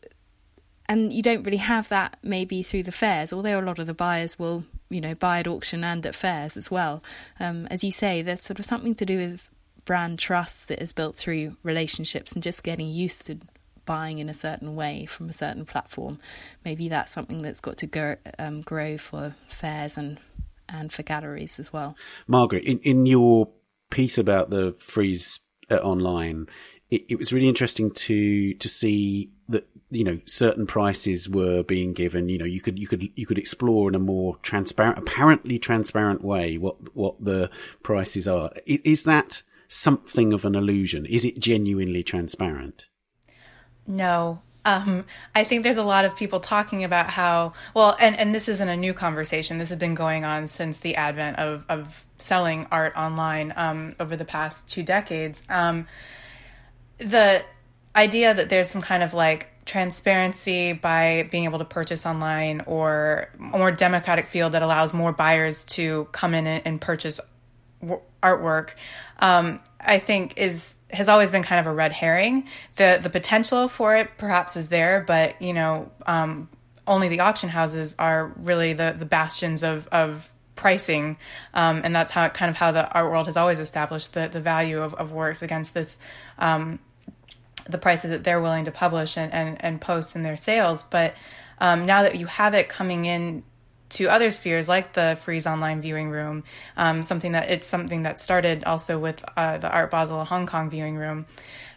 and you don't really have that maybe through the fairs, although a lot of the buyers will, you know, buy at auction and at fairs as well. Um, as you say, there's sort of something to do with brand trust that is built through relationships and just getting used to buying in a certain way from a certain platform. Maybe that's something that's got to go, um, grow for fairs and and for galleries as well. Margaret, in, in your piece about the Frieze uh, online, it, it was really interesting to to see that you know certain prices were being given. You know you could you could you could explore in a more transparent apparently transparent way what what the prices are. Is that something of an illusion? Is it genuinely transparent? No. Um, I think there's a lot of people talking about how well, and, and this isn't a new conversation. This has been going on since the advent of, of selling art online um, over the past two decades. Um, the idea that there's some kind of like transparency by being able to purchase online or a more democratic field that allows more buyers to come in and, purchase artwork um, i think is has always been kind of a red herring. The the potential for it perhaps is there but you know um, only the auction houses are really the the bastions of of pricing um, and that's how kind of how the art world has always established the the value of, of works against this um, the prices that they're willing to publish and, and, and post in their sales. But um, now that you have it coming in to other spheres like the Frieze online viewing room, um, something that it's something that started also with uh, the Art Basel Hong Kong viewing room.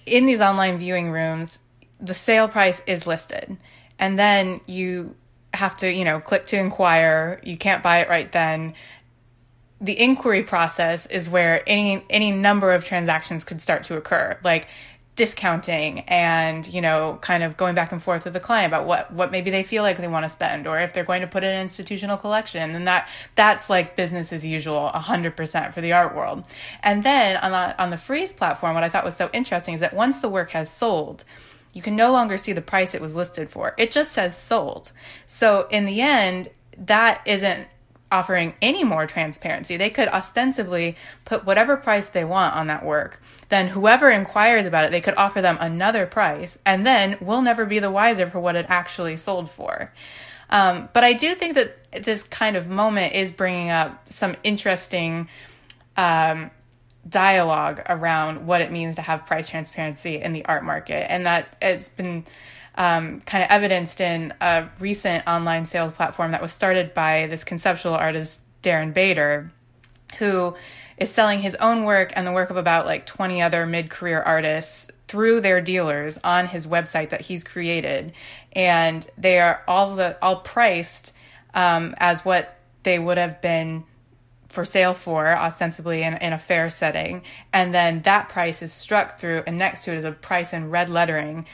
In these online viewing rooms, the sale price is listed, and then you have to you know click to inquire. You can't buy it right then. The inquiry process is where any any number of transactions could start to occur. Like discounting and you know kind of going back and forth with the client about what what maybe they feel like they want to spend or if they're going to put an institutional collection and that that's like business as usual 100% for the art world. And then on the on the Frieze platform what i thought was so interesting is that once the work has sold you can no longer see the price it was listed for. It just says sold. So in the end that isn't offering any more transparency. They could ostensibly put whatever price they want on that work. Then whoever inquires about it, they could offer them another price, and then we'll never be the wiser for what it actually sold for. Um, but I do think that this kind of moment is bringing up some interesting um, dialogue around what it means to have price transparency in the art market, and that it's been um, kind of evidenced in a recent online sales platform that was started by this conceptual artist, Darren Bader, who is selling his own work and the work of about like 20 other mid career artists through their dealers on his website that he's created, and they are all the all priced um, as what they would have been for sale for ostensibly in, in a fair setting. And then that price is struck through and next to it is a price in red lettering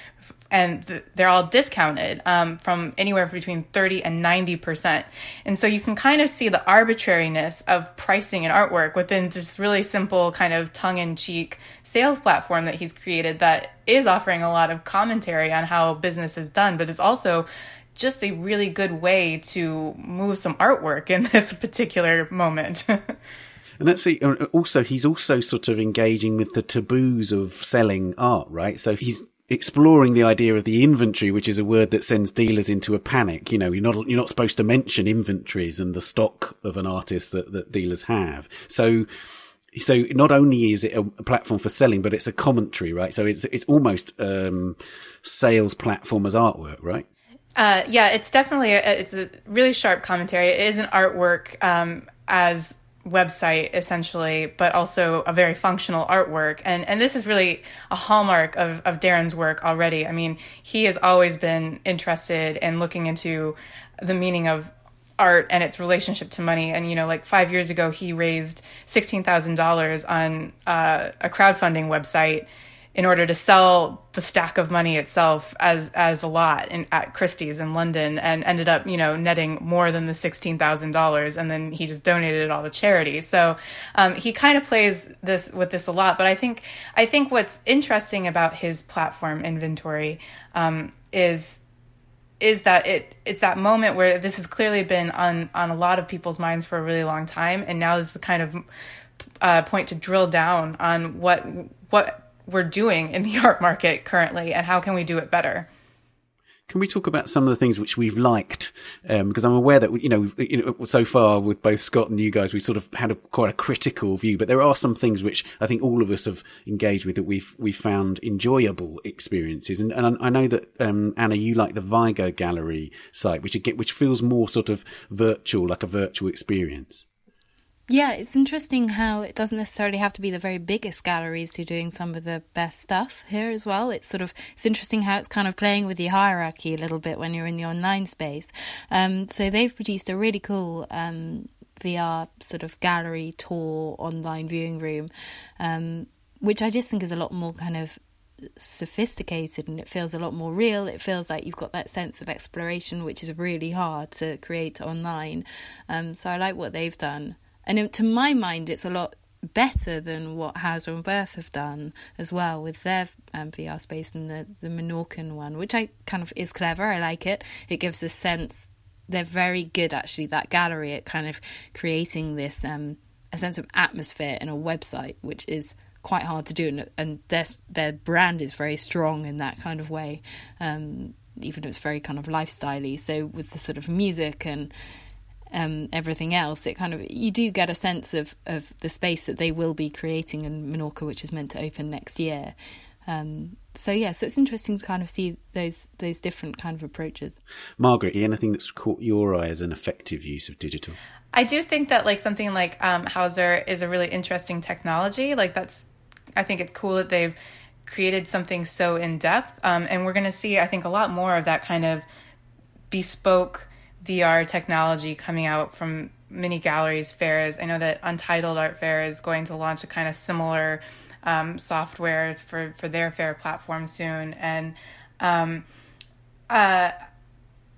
and th- they're all discounted um, from anywhere between 30 and 90%. And so you can kind of see the arbitrariness of pricing and artwork within this really simple kind of tongue in cheek sales platform that he's created that is offering a lot of commentary on how business is done, but is also just a really good way to move some artwork in this particular moment. And that's uh, also he's also sort of engaging with the taboos of selling art, right? So he's exploring the idea of the inventory, which is a word that sends dealers into a panic. You know, you're not you're not supposed to mention inventories and the stock of an artist that, that dealers have. So so not only is it a, platform for selling, but it's a commentary, right? So it's it's almost um, sales platform as artwork, right? Uh, yeah, it's definitely a, it's a really sharp commentary. It is an artwork um, as website essentially, but also a very functional artwork. And and this is really a hallmark of, of Darren's work already. I mean, he has always been interested in looking into the meaning of art and its relationship to money. And you know, like five years ago, he raised sixteen thousand dollars on uh, a crowdfunding website in order to sell the stack of money itself as as a lot in, at Christie's in London, and ended up you know netting more than the sixteen thousand dollars, and then he just donated it all to charity. So um, he kind of plays this with this a lot. But I think I think what's interesting about his platform inventory um, is is that it it's that moment where this has clearly been on on a lot of people's minds for a really long time, and now is the kind of uh, point to drill down on what what we're doing in the art market currently and how can we do it better can we talk about some of the things which we've liked? Um, because I'm aware that you know, you know, so far with both Scott and you guys, we've sort of had a, quite a critical view. But there are some things which I think all of us have engaged with that we've we found enjoyable experiences. And, and I know that um, Anna, you like the Vigo Gallery site, which again, which feels more sort of virtual, like a virtual experience. Yeah, it's interesting how it doesn't necessarily have to be the very biggest galleries who are doing some of the best stuff here as well. It's sort of it's interesting how it's kind of playing with the hierarchy a little bit when you're in the online space. Um, so they've produced a really cool um, VR sort of gallery tour online viewing room, um, which I just think is a lot more kind of sophisticated and it feels a lot more real. It feels like you've got that sense of exploration, which is really hard to create online. Um, so I like what they've done. And to my mind, it's a lot better than what Hauser and Wirth have done as well with their um, VR space and the, the Menorcan one, which I kind of is clever. I like it. It gives a sense. They're very good, actually, that gallery at kind of creating this um, a sense of atmosphere in a website, which is quite hard to do, and, and their their brand is very strong in that kind of way. Um, even if it's very kind of lifestyley. So with the sort of music and um, everything else, it kind of you do get a sense of of the space that they will be creating in Menorca, which is meant to open next year. Um, so yeah, so it's interesting to kind of see those those different kind of approaches. Margaret, anything that's caught your eye as an effective use of digital? I do think that like something like um, Hauser is a really interesting technology. Like that's, I think it's cool that they've created something so in depth, um, and we're going to see, I think, a lot more of that kind of bespoke VR technology coming out from many galleries fairs. I know that Untitled Art Fair is going to launch a kind of similar um, software for, for their fair platform soon, and um, uh,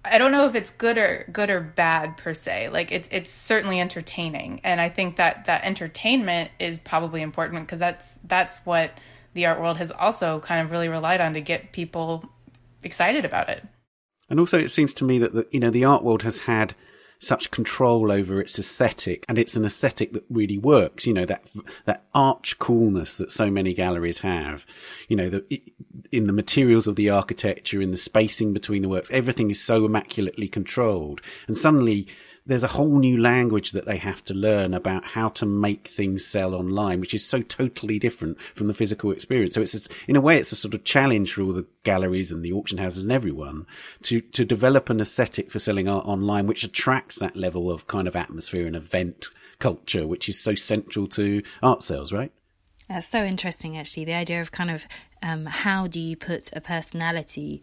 I don't know if it's good or good or bad per se. Like it's it's certainly entertaining, and I think that that entertainment is probably important because that's that's what the art world has also kind of really relied on to get people excited about it. And also, it seems to me that the, you know the art world has had such control over its aesthetic, and it's an aesthetic that really works. You know that that arch coolness that so many galleries have. You know, the, in the materials of the architecture, in the spacing between the works, everything is so immaculately controlled, and suddenly there's a whole new language that they have to learn about how to make things sell online, which is so totally different from the physical experience. So it's, in a way, it's a sort of challenge for all the galleries and the auction houses and everyone to, to develop an aesthetic for selling art online, which attracts that level of kind of atmosphere and event culture, which is so central to art sales, right? That's so interesting, actually. The idea of kind of um, how do you put a personality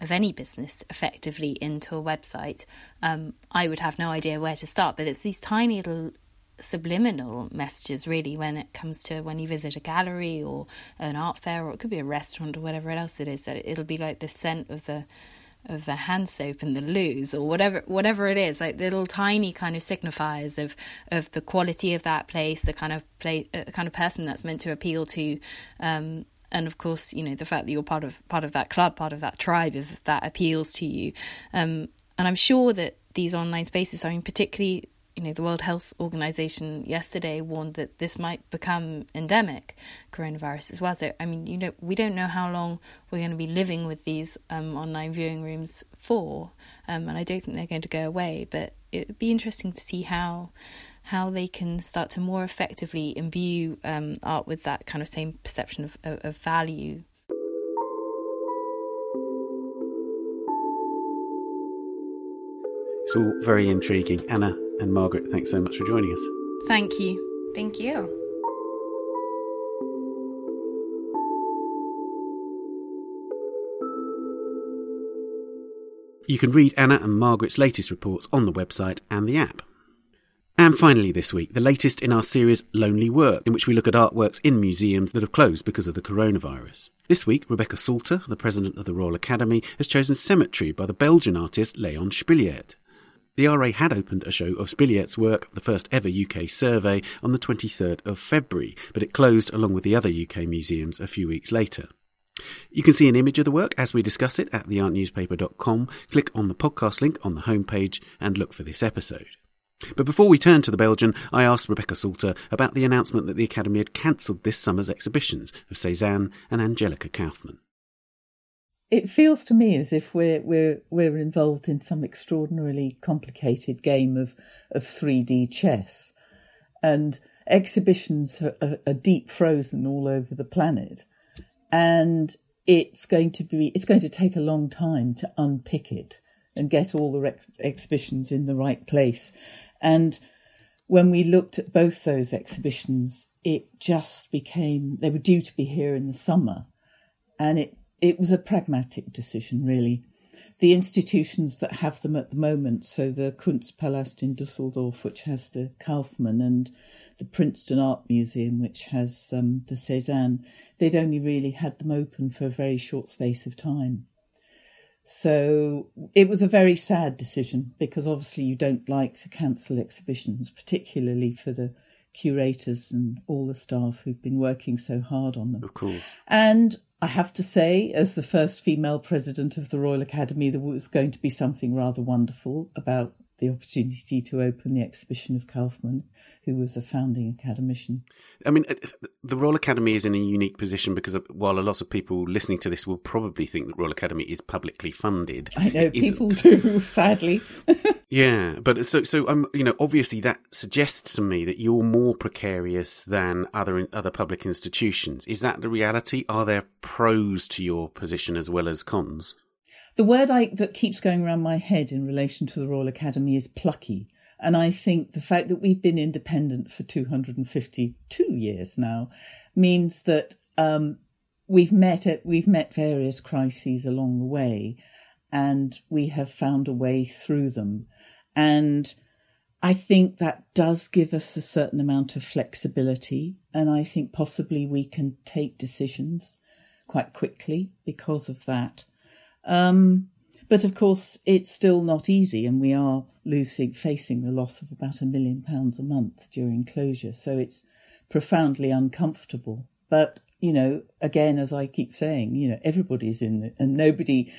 of any business effectively into a website? Um, I would have no idea where to start, but it's these tiny little subliminal messages really when it comes to when you visit a gallery or an art fair or it could be a restaurant or whatever else it is that it'll be like the scent of the of the hand soap and the loos or whatever whatever it is like little tiny kind of signifiers of of the quality of that place the kind of play uh, kind of person that's meant to appeal to um, and of course you know the fact that you're part of part of that club part of that tribe if that appeals to you um, and i'm sure that these online spaces i mean particularly you know, the World Health Organization yesterday warned that this might become endemic coronavirus as well. So, I mean, you know, we don't know how long we're going to be living with these um, online viewing rooms for, um, and I don't think they're going to go away. But it would be interesting to see how how they can start to more effectively imbue um, art with that kind of same perception of, of, of value. It's all very intriguing. Anna, and Margaret, thanks so much for joining us. Thank you. Thank you. You can read Anna and Margaret's latest reports on the website and the app. And finally, this week, the latest in our series Lonely Work, in which we look at artworks in museums that have closed because of the coronavirus. This week, Rebecca Salter, the president of the Royal Academy, has chosen Cemetery by the Belgian artist Leon Spilliaert. The RA had opened a show of Spilliaert's work, the first ever UK survey, on the 23rd of February, but it closed along with the other UK museums a few weeks later. You can see an image of the work as we discuss it at theartnewspaper.com. Click on the podcast link on the homepage and look for this episode. But before we turn to the Belgian, I asked Rebecca Salter about the announcement that the Academy had cancelled this summer's exhibitions of Cezanne and Angelica Kauffman it feels to me as if we're we're we're involved in some extraordinarily complicated game of of 3D chess, and exhibitions are, are, deep frozen all over the planet, and it's going to be it's going to take a long time to unpick it and get all the exhibitions in the right place, and when we looked at both those exhibitions, it just became they were due to be here in the summer, and it it was a pragmatic decision, really. The institutions that have them at the moment, so the Kunstpalast in Dusseldorf, which has the Kauffman, and the Princeton Art Museum, which has um, the Cezanne, they'd only really had them open for a very short space of time. So it was a very sad decision because obviously you don't like to cancel exhibitions, particularly for the curators and all the staff who've been working so hard on them. Of course. And I have to say, as the first female president of the Royal Academy, there was going to be something rather wonderful about the opportunity to open the exhibition of Kauffman, who was a founding academician. I mean, the Royal Academy is in a unique position because while a lot of people listening to this will probably think the Royal Academy is publicly funded, I know people do, sadly. yeah, but so so um, you know, obviously that suggests to me that you're more precarious than other other public institutions. Is that the reality? Are there pros to your position as well as cons? The word I, that keeps going around my head in relation to the Royal Academy is plucky. And I think the fact that we've been independent for 252 years now means that um, we've met it, we've met various crises along the way, and we have found a way through them. And I think that does give us a certain amount of flexibility, and I think possibly we can take decisions quite quickly because of that. Um, but of course, it's still not easy, and we are losing, facing the loss of about a million pounds a month during closure. So it's profoundly uncomfortable. But you know, again, as I keep saying, you know, everybody's in it, and nobody,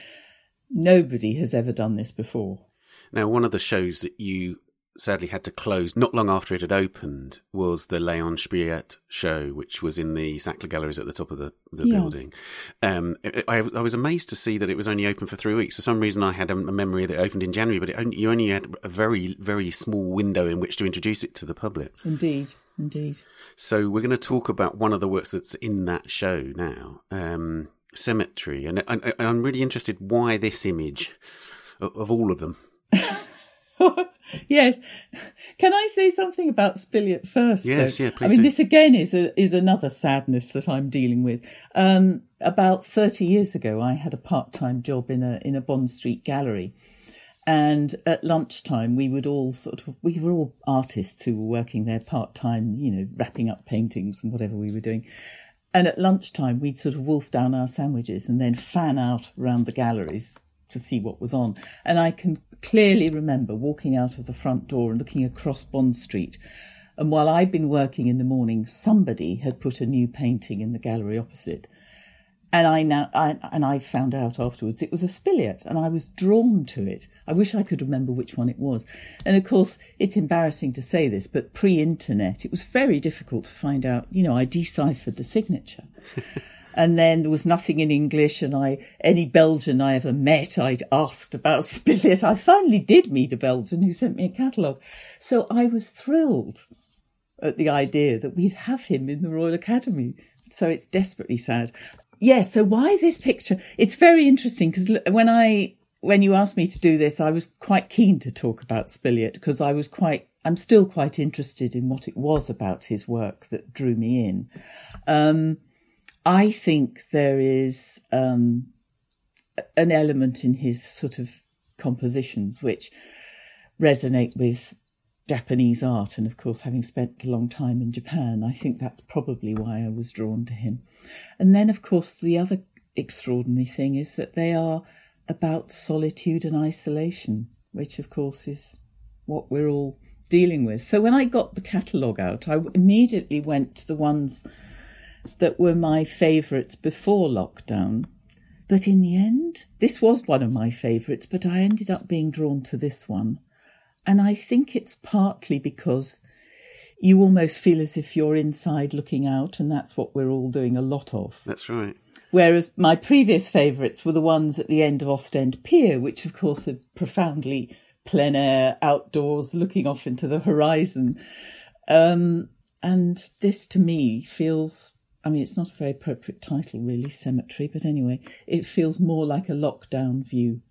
nobody has ever done this before. Now, one of the shows that you sadly had to close not long after it had opened was the Leon Spilliaert show, which was in the Sackler Galleries at the top of the, the yeah. building. Um, I, I, was amazed to see that it was only open for three weeks. For some reason, I had a, memory that it opened in January, but only, you only had a very, very small window in which to introduce it to the public. Indeed, indeed. So we're going to talk about one of the works that's in that show now, um, Cemetery, and I, am really interested why this image of, of all of them. yes. Can I say something about Spilliaert first? Yes, though? yeah, please I mean, do. this again is a, is another sadness that I'm dealing with. Um, about 30 years ago, I had a part-time job in a in a Bond Street gallery, and at lunchtime we would all sort of we were all artists who were working there part-time, you know, wrapping up paintings and whatever we were doing. And at lunchtime, we'd sort of wolf down our sandwiches and then fan out around the galleries to see what was on. And I can clearly remember walking out of the front door and looking across Bond Street. And while I'd been working in the morning, somebody had put a new painting in the gallery opposite. And I now, I, and I found out afterwards it was a Spilliaert, and I was drawn to it. I wish I could remember which one it was. And of course, it's embarrassing to say this, but pre-internet, it was very difficult to find out. You know, I deciphered the signature, and then there was nothing in English. And I, any Belgian I ever met, I'd asked about Spilliaert. I finally did meet a Belgian who sent me a catalogue, so I was thrilled at the idea that we'd have him in the Royal Academy. So it's desperately sad. Yeah, so why this picture? It's very interesting because when I when you asked me to do this, I was quite keen to talk about Spilliaert because I was quite I'm still quite interested in what it was about his work that drew me in. Um, I think there is um, an element in his sort of compositions which resonate with Japanese art, and of course, having spent a long time in Japan, I think that's probably why I was drawn to him. And then, of course, the other extraordinary thing is that they are about solitude and isolation, which, of course, is what we're all dealing with. So when I got the catalogue out, I immediately went to the ones that were my favourites before lockdown. But in the end, this was one of my favourites, but I ended up being drawn to this one. And I think it's partly because you almost feel as if you're inside looking out, and that's what we're all doing a lot of. That's right. Whereas my previous favourites were the ones at the end of Ostend Pier, which of course are profoundly plein air, outdoors, looking off into the horizon. Um, and this to me feels, I mean, it's not a very appropriate title, really, Cemetery, but anyway, it feels more like a lockdown view.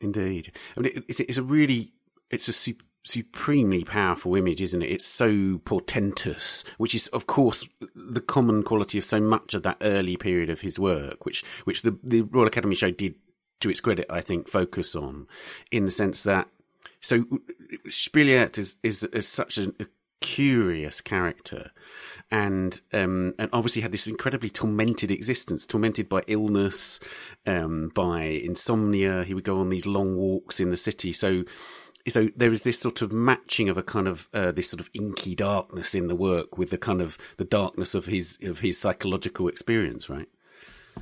Indeed. I mean, it's, it's a really, it's a su- supremely powerful image, isn't it? It's so portentous, which is, of course, the common quality of so much of that early period of his work, which, which the, the Royal Academy show did, to its credit, I think, focus on, in the sense that, so Spilliaert is, is, is such a curious character and um, and obviously had this incredibly tormented existence, tormented by illness, um, by insomnia. He would go on these long walks in the city. So so there is this sort of matching of a kind of uh, this sort of inky darkness in the work with the kind of the darkness of his of his psychological experience, right?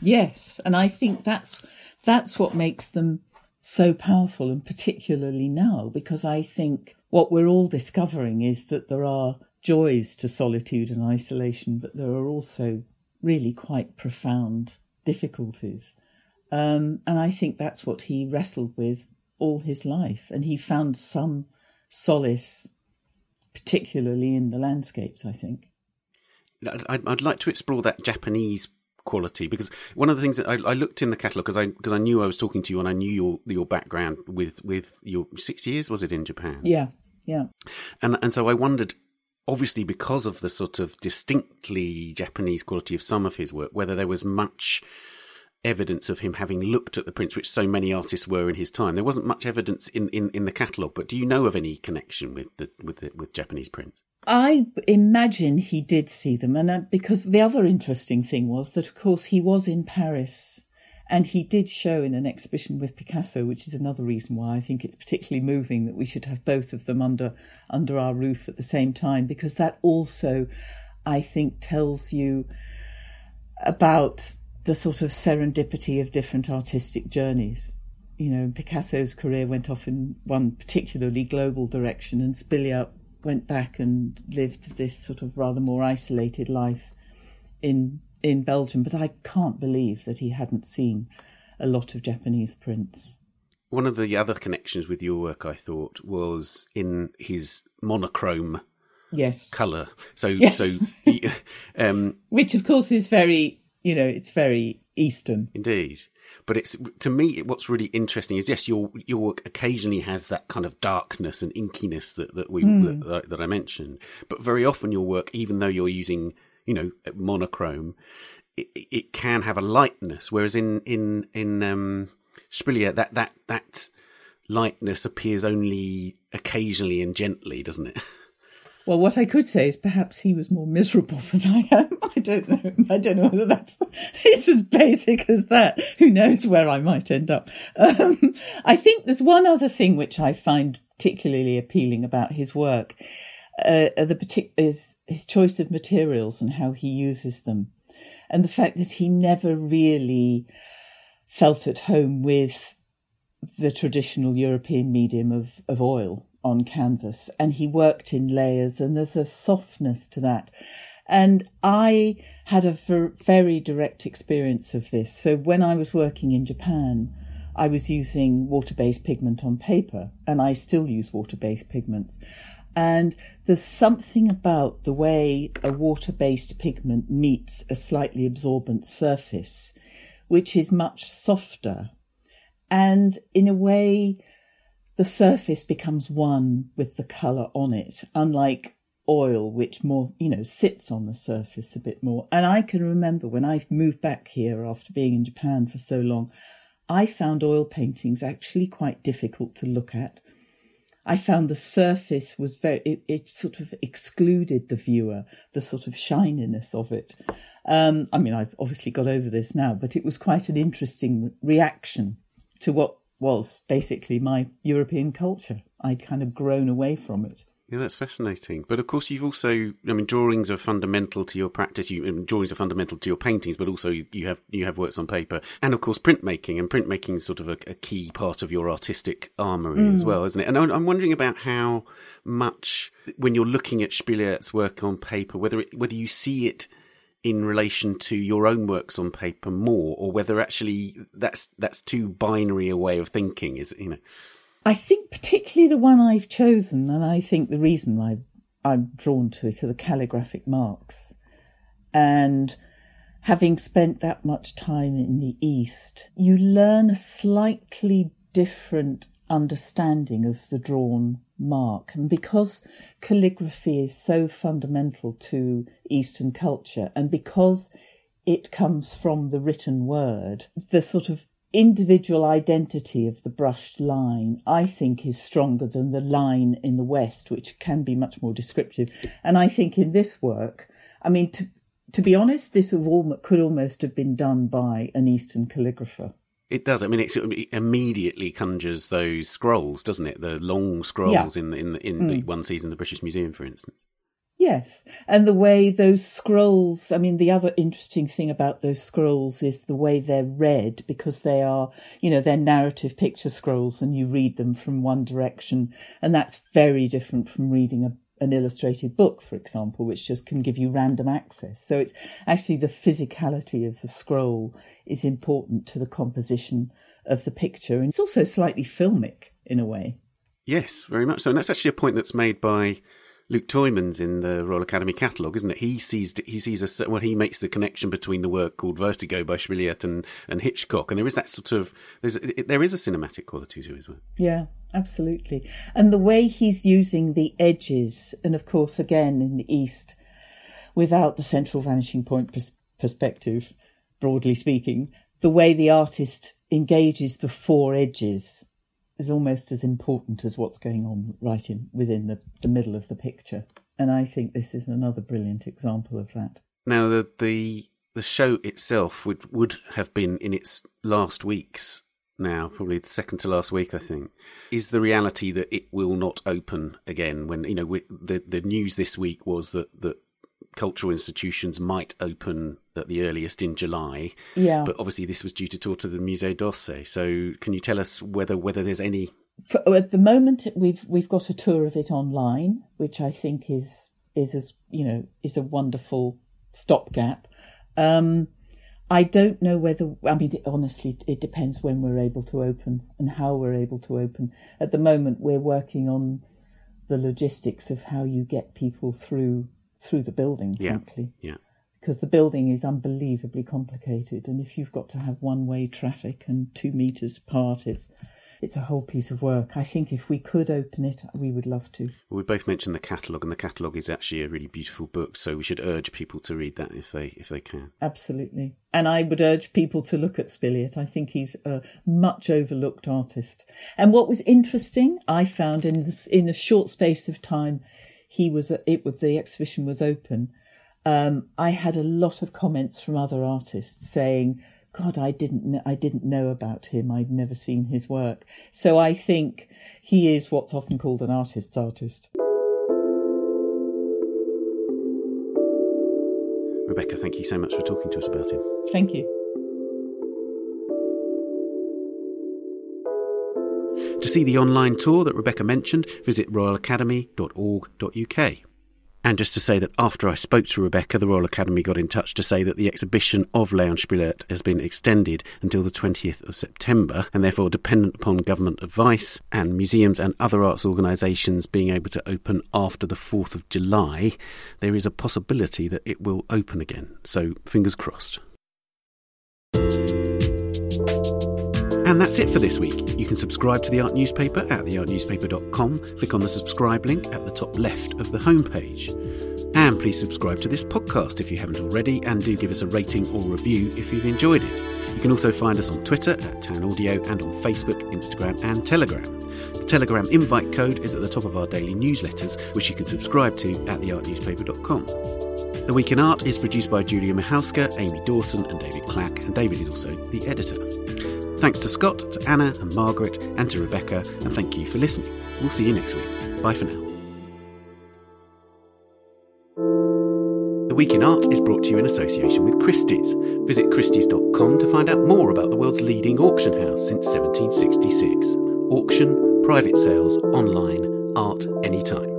Yes, and I think that's that's what makes them so powerful, and particularly now, because I think what we're all discovering is that there are joys to solitude and isolation, but there are also really quite profound difficulties. Um, and I think that's what he wrestled with all his life. And he found some solace, particularly in the landscapes, I think. I'd, I'd like to explore that Japanese quality because one of the things that I, I looked in the catalogue because I because I knew I was talking to you and I knew your your background with with your six years was it in Japan Yeah, yeah. and and so I wondered obviously because of the sort of distinctly Japanese quality of some of his work whether there was much evidence of him having looked at the prints which so many artists were in his time. There wasn't much evidence in in, in the catalogue but do you know of any connection with the with the, with Japanese prints? I imagine he did see them, and uh, because the other interesting thing was that, of course, he was in Paris, and he did show in an exhibition with Picasso, which is another reason why I think it's particularly moving that we should have both of them under under our roof at the same time, because that also, I think, tells you about the sort of serendipity of different artistic journeys. You know, Picasso's career went off in one particularly global direction, and Spilliaert went back and lived this sort of rather more isolated life in in Belgium. But I can't believe that he hadn't seen a lot of Japanese prints. One of the other connections with your work, I thought, was in his monochrome Yes, color. So, Yes. so, um, which of course is very, you know, it's very Eastern. indeed. But it's to me what's really interesting is yes, your your work occasionally has that kind of darkness and inkiness that that we mm. that, that I mentioned, but very often your work, even though you're using you know monochrome, it, it can have a lightness. Whereas in in in um, Spilliaert, that that that lightness appears only occasionally and gently, doesn't it? Well, what I could say is perhaps he was more miserable than I am. I don't know. I don't know whether that's it's as basic as that. Who knows where I might end up? Um, I think there's one other thing which I find particularly appealing about his work. Uh, the partic- is his choice of materials and how he uses them, and the fact that he never really felt at home with the traditional European medium of, of oil on canvas and he worked in layers and there's a softness to that. And I had a very direct experience of this. So when I was working in Japan, I was using water based pigment on paper and I still use water based pigments. And there's something about the way a water based pigment meets a slightly absorbent surface, which is much softer. And in a way, the surface becomes one with the colour on it, unlike oil, which more, you know, sits on the surface a bit more. And I can remember when I moved back here after being in Japan for so long, I found oil paintings actually quite difficult to look at. I found the surface was very, it, it sort of excluded the viewer, the sort of shininess of it. Um, I mean, I've obviously got over this now, but it was quite an interesting reaction to what was basically my European culture. I'd kind of grown away from it. Yeah, that's fascinating. But of course, you've also, I mean, drawings are fundamental to your practice. You, drawings are fundamental to your paintings, but also you have you have works on paper, and of course, printmaking. And printmaking is sort of a, a key part of your artistic armory mm. as well, isn't it? And I'm wondering about how much, when you're looking at Spilliaert's work on paper, whether it, whether you see it in relation to your own works on paper more, or whether actually that's that's too binary a way of thinking. Is it? you know, I think particularly the one I've chosen, and I think the reason I I'm drawn to it are the calligraphic marks, and having spent that much time in the East, you learn a slightly different understanding of the drawn mark. And because calligraphy is so fundamental to Eastern culture, and because it comes from the written word, the sort of individual identity of the brushed line, I think, is stronger than the line in the West, which can be much more descriptive. And I think in this work, I mean, to, to be honest, this could almost have been done by an Eastern calligrapher. It does. I mean, it immediately conjures those scrolls, doesn't it? The long scrolls yeah. in in in mm. the one sees in the British Museum, for instance. Yes, and the way those scrolls. I mean, the other interesting thing about those scrolls is the way they're read because they are, you know, they're narrative picture scrolls, and you read them from one direction, and that's very different from reading a an illustrated book, for example, which just can give you random access. So it's actually the physicality of the scroll is important to the composition of the picture. And it's also slightly filmic in a way. Yes, very much so. And that's actually a point that's made by Luc Tuymans in the Royal Academy catalogue, isn't it? He sees he sees a well, he makes the connection between the work called Vertigo by Spilliaert and and Hitchcock, and there is that sort of there's there is a cinematic quality to his work. Yeah, absolutely. And the way he's using the edges, and of course, again in the East, without the central vanishing point pers- perspective, broadly speaking, the way the artist engages the four edges is almost as important as what's going on right in within the, the middle of the picture. And I think this is another brilliant example of that. Now the the the show itself would would have been in its last weeks now, probably the second to last week, I think. Is the reality that it will not open again? When you know we, the the news this week was that that cultural institutions might open at the earliest in July. Yeah. But obviously, this was due to talk to the Musée d'Orsay. So, can you tell us whether whether there's any? For, at the moment, we've we've got a tour of it online, which I think is is as you know is a wonderful stopgap. Um, I don't know whether I mean honestly, it depends when we're able to open and how we're able to open. At the moment, we're working on the logistics of how you get people through through the building, yeah. frankly. Yeah. because the building is unbelievably complicated. And if you've got to have one way traffic and two metres apart, it's it's a whole piece of work. I think if we could open it, we would love to. Well, we both mentioned the catalogue, and the catalogue is actually a really beautiful book. So we should urge people to read that if they if they can. Absolutely, and I would urge people to look at Spilliaert. I think he's a much overlooked artist. And what was interesting, I found in this in a short space of time, he was it was the exhibition was open. Um, I had a lot of comments from other artists saying God, I didn't, I didn't know about him. I'd never seen his work. So I think he is what's often called an artist's artist. Rebecca, thank you so much for talking to us about him. Thank you. See the online tour that Rebecca mentioned, visit royalacademy.org.uk. And just to say that after I spoke to Rebecca, the Royal Academy got in touch to say that the exhibition of Leon Spilliaert has been extended until the 20th of September, and therefore dependent upon government advice and museums and other arts organisations being able to open after the 4th of July, there is a possibility that it will open again. So fingers crossed. And that's it for this week. You can subscribe to the Art Newspaper at theartnewspaper.com. Click on the subscribe link at the top left of the homepage. And please subscribe to this podcast if you haven't already, and do give us a rating or review if you've enjoyed it. You can also find us on Twitter at Town Audio and on Facebook, Instagram, and Telegram. The Telegram invite code is at the top of our daily newsletters, which you can subscribe to at theartnewspaper.com. The Week in Art is produced by Julia Michalska, Amy Dawson, and David Clack, and David is also the editor. Thanks to Scott, to Anna and Margaret, and to Rebecca, and thank you for listening. We'll see you next week. Bye for now. The Week in Art is brought to you in association with Christie's. Visit Christie's.com to find out more about the world's leading auction house since 1766. Auction, private sales, online, art anytime.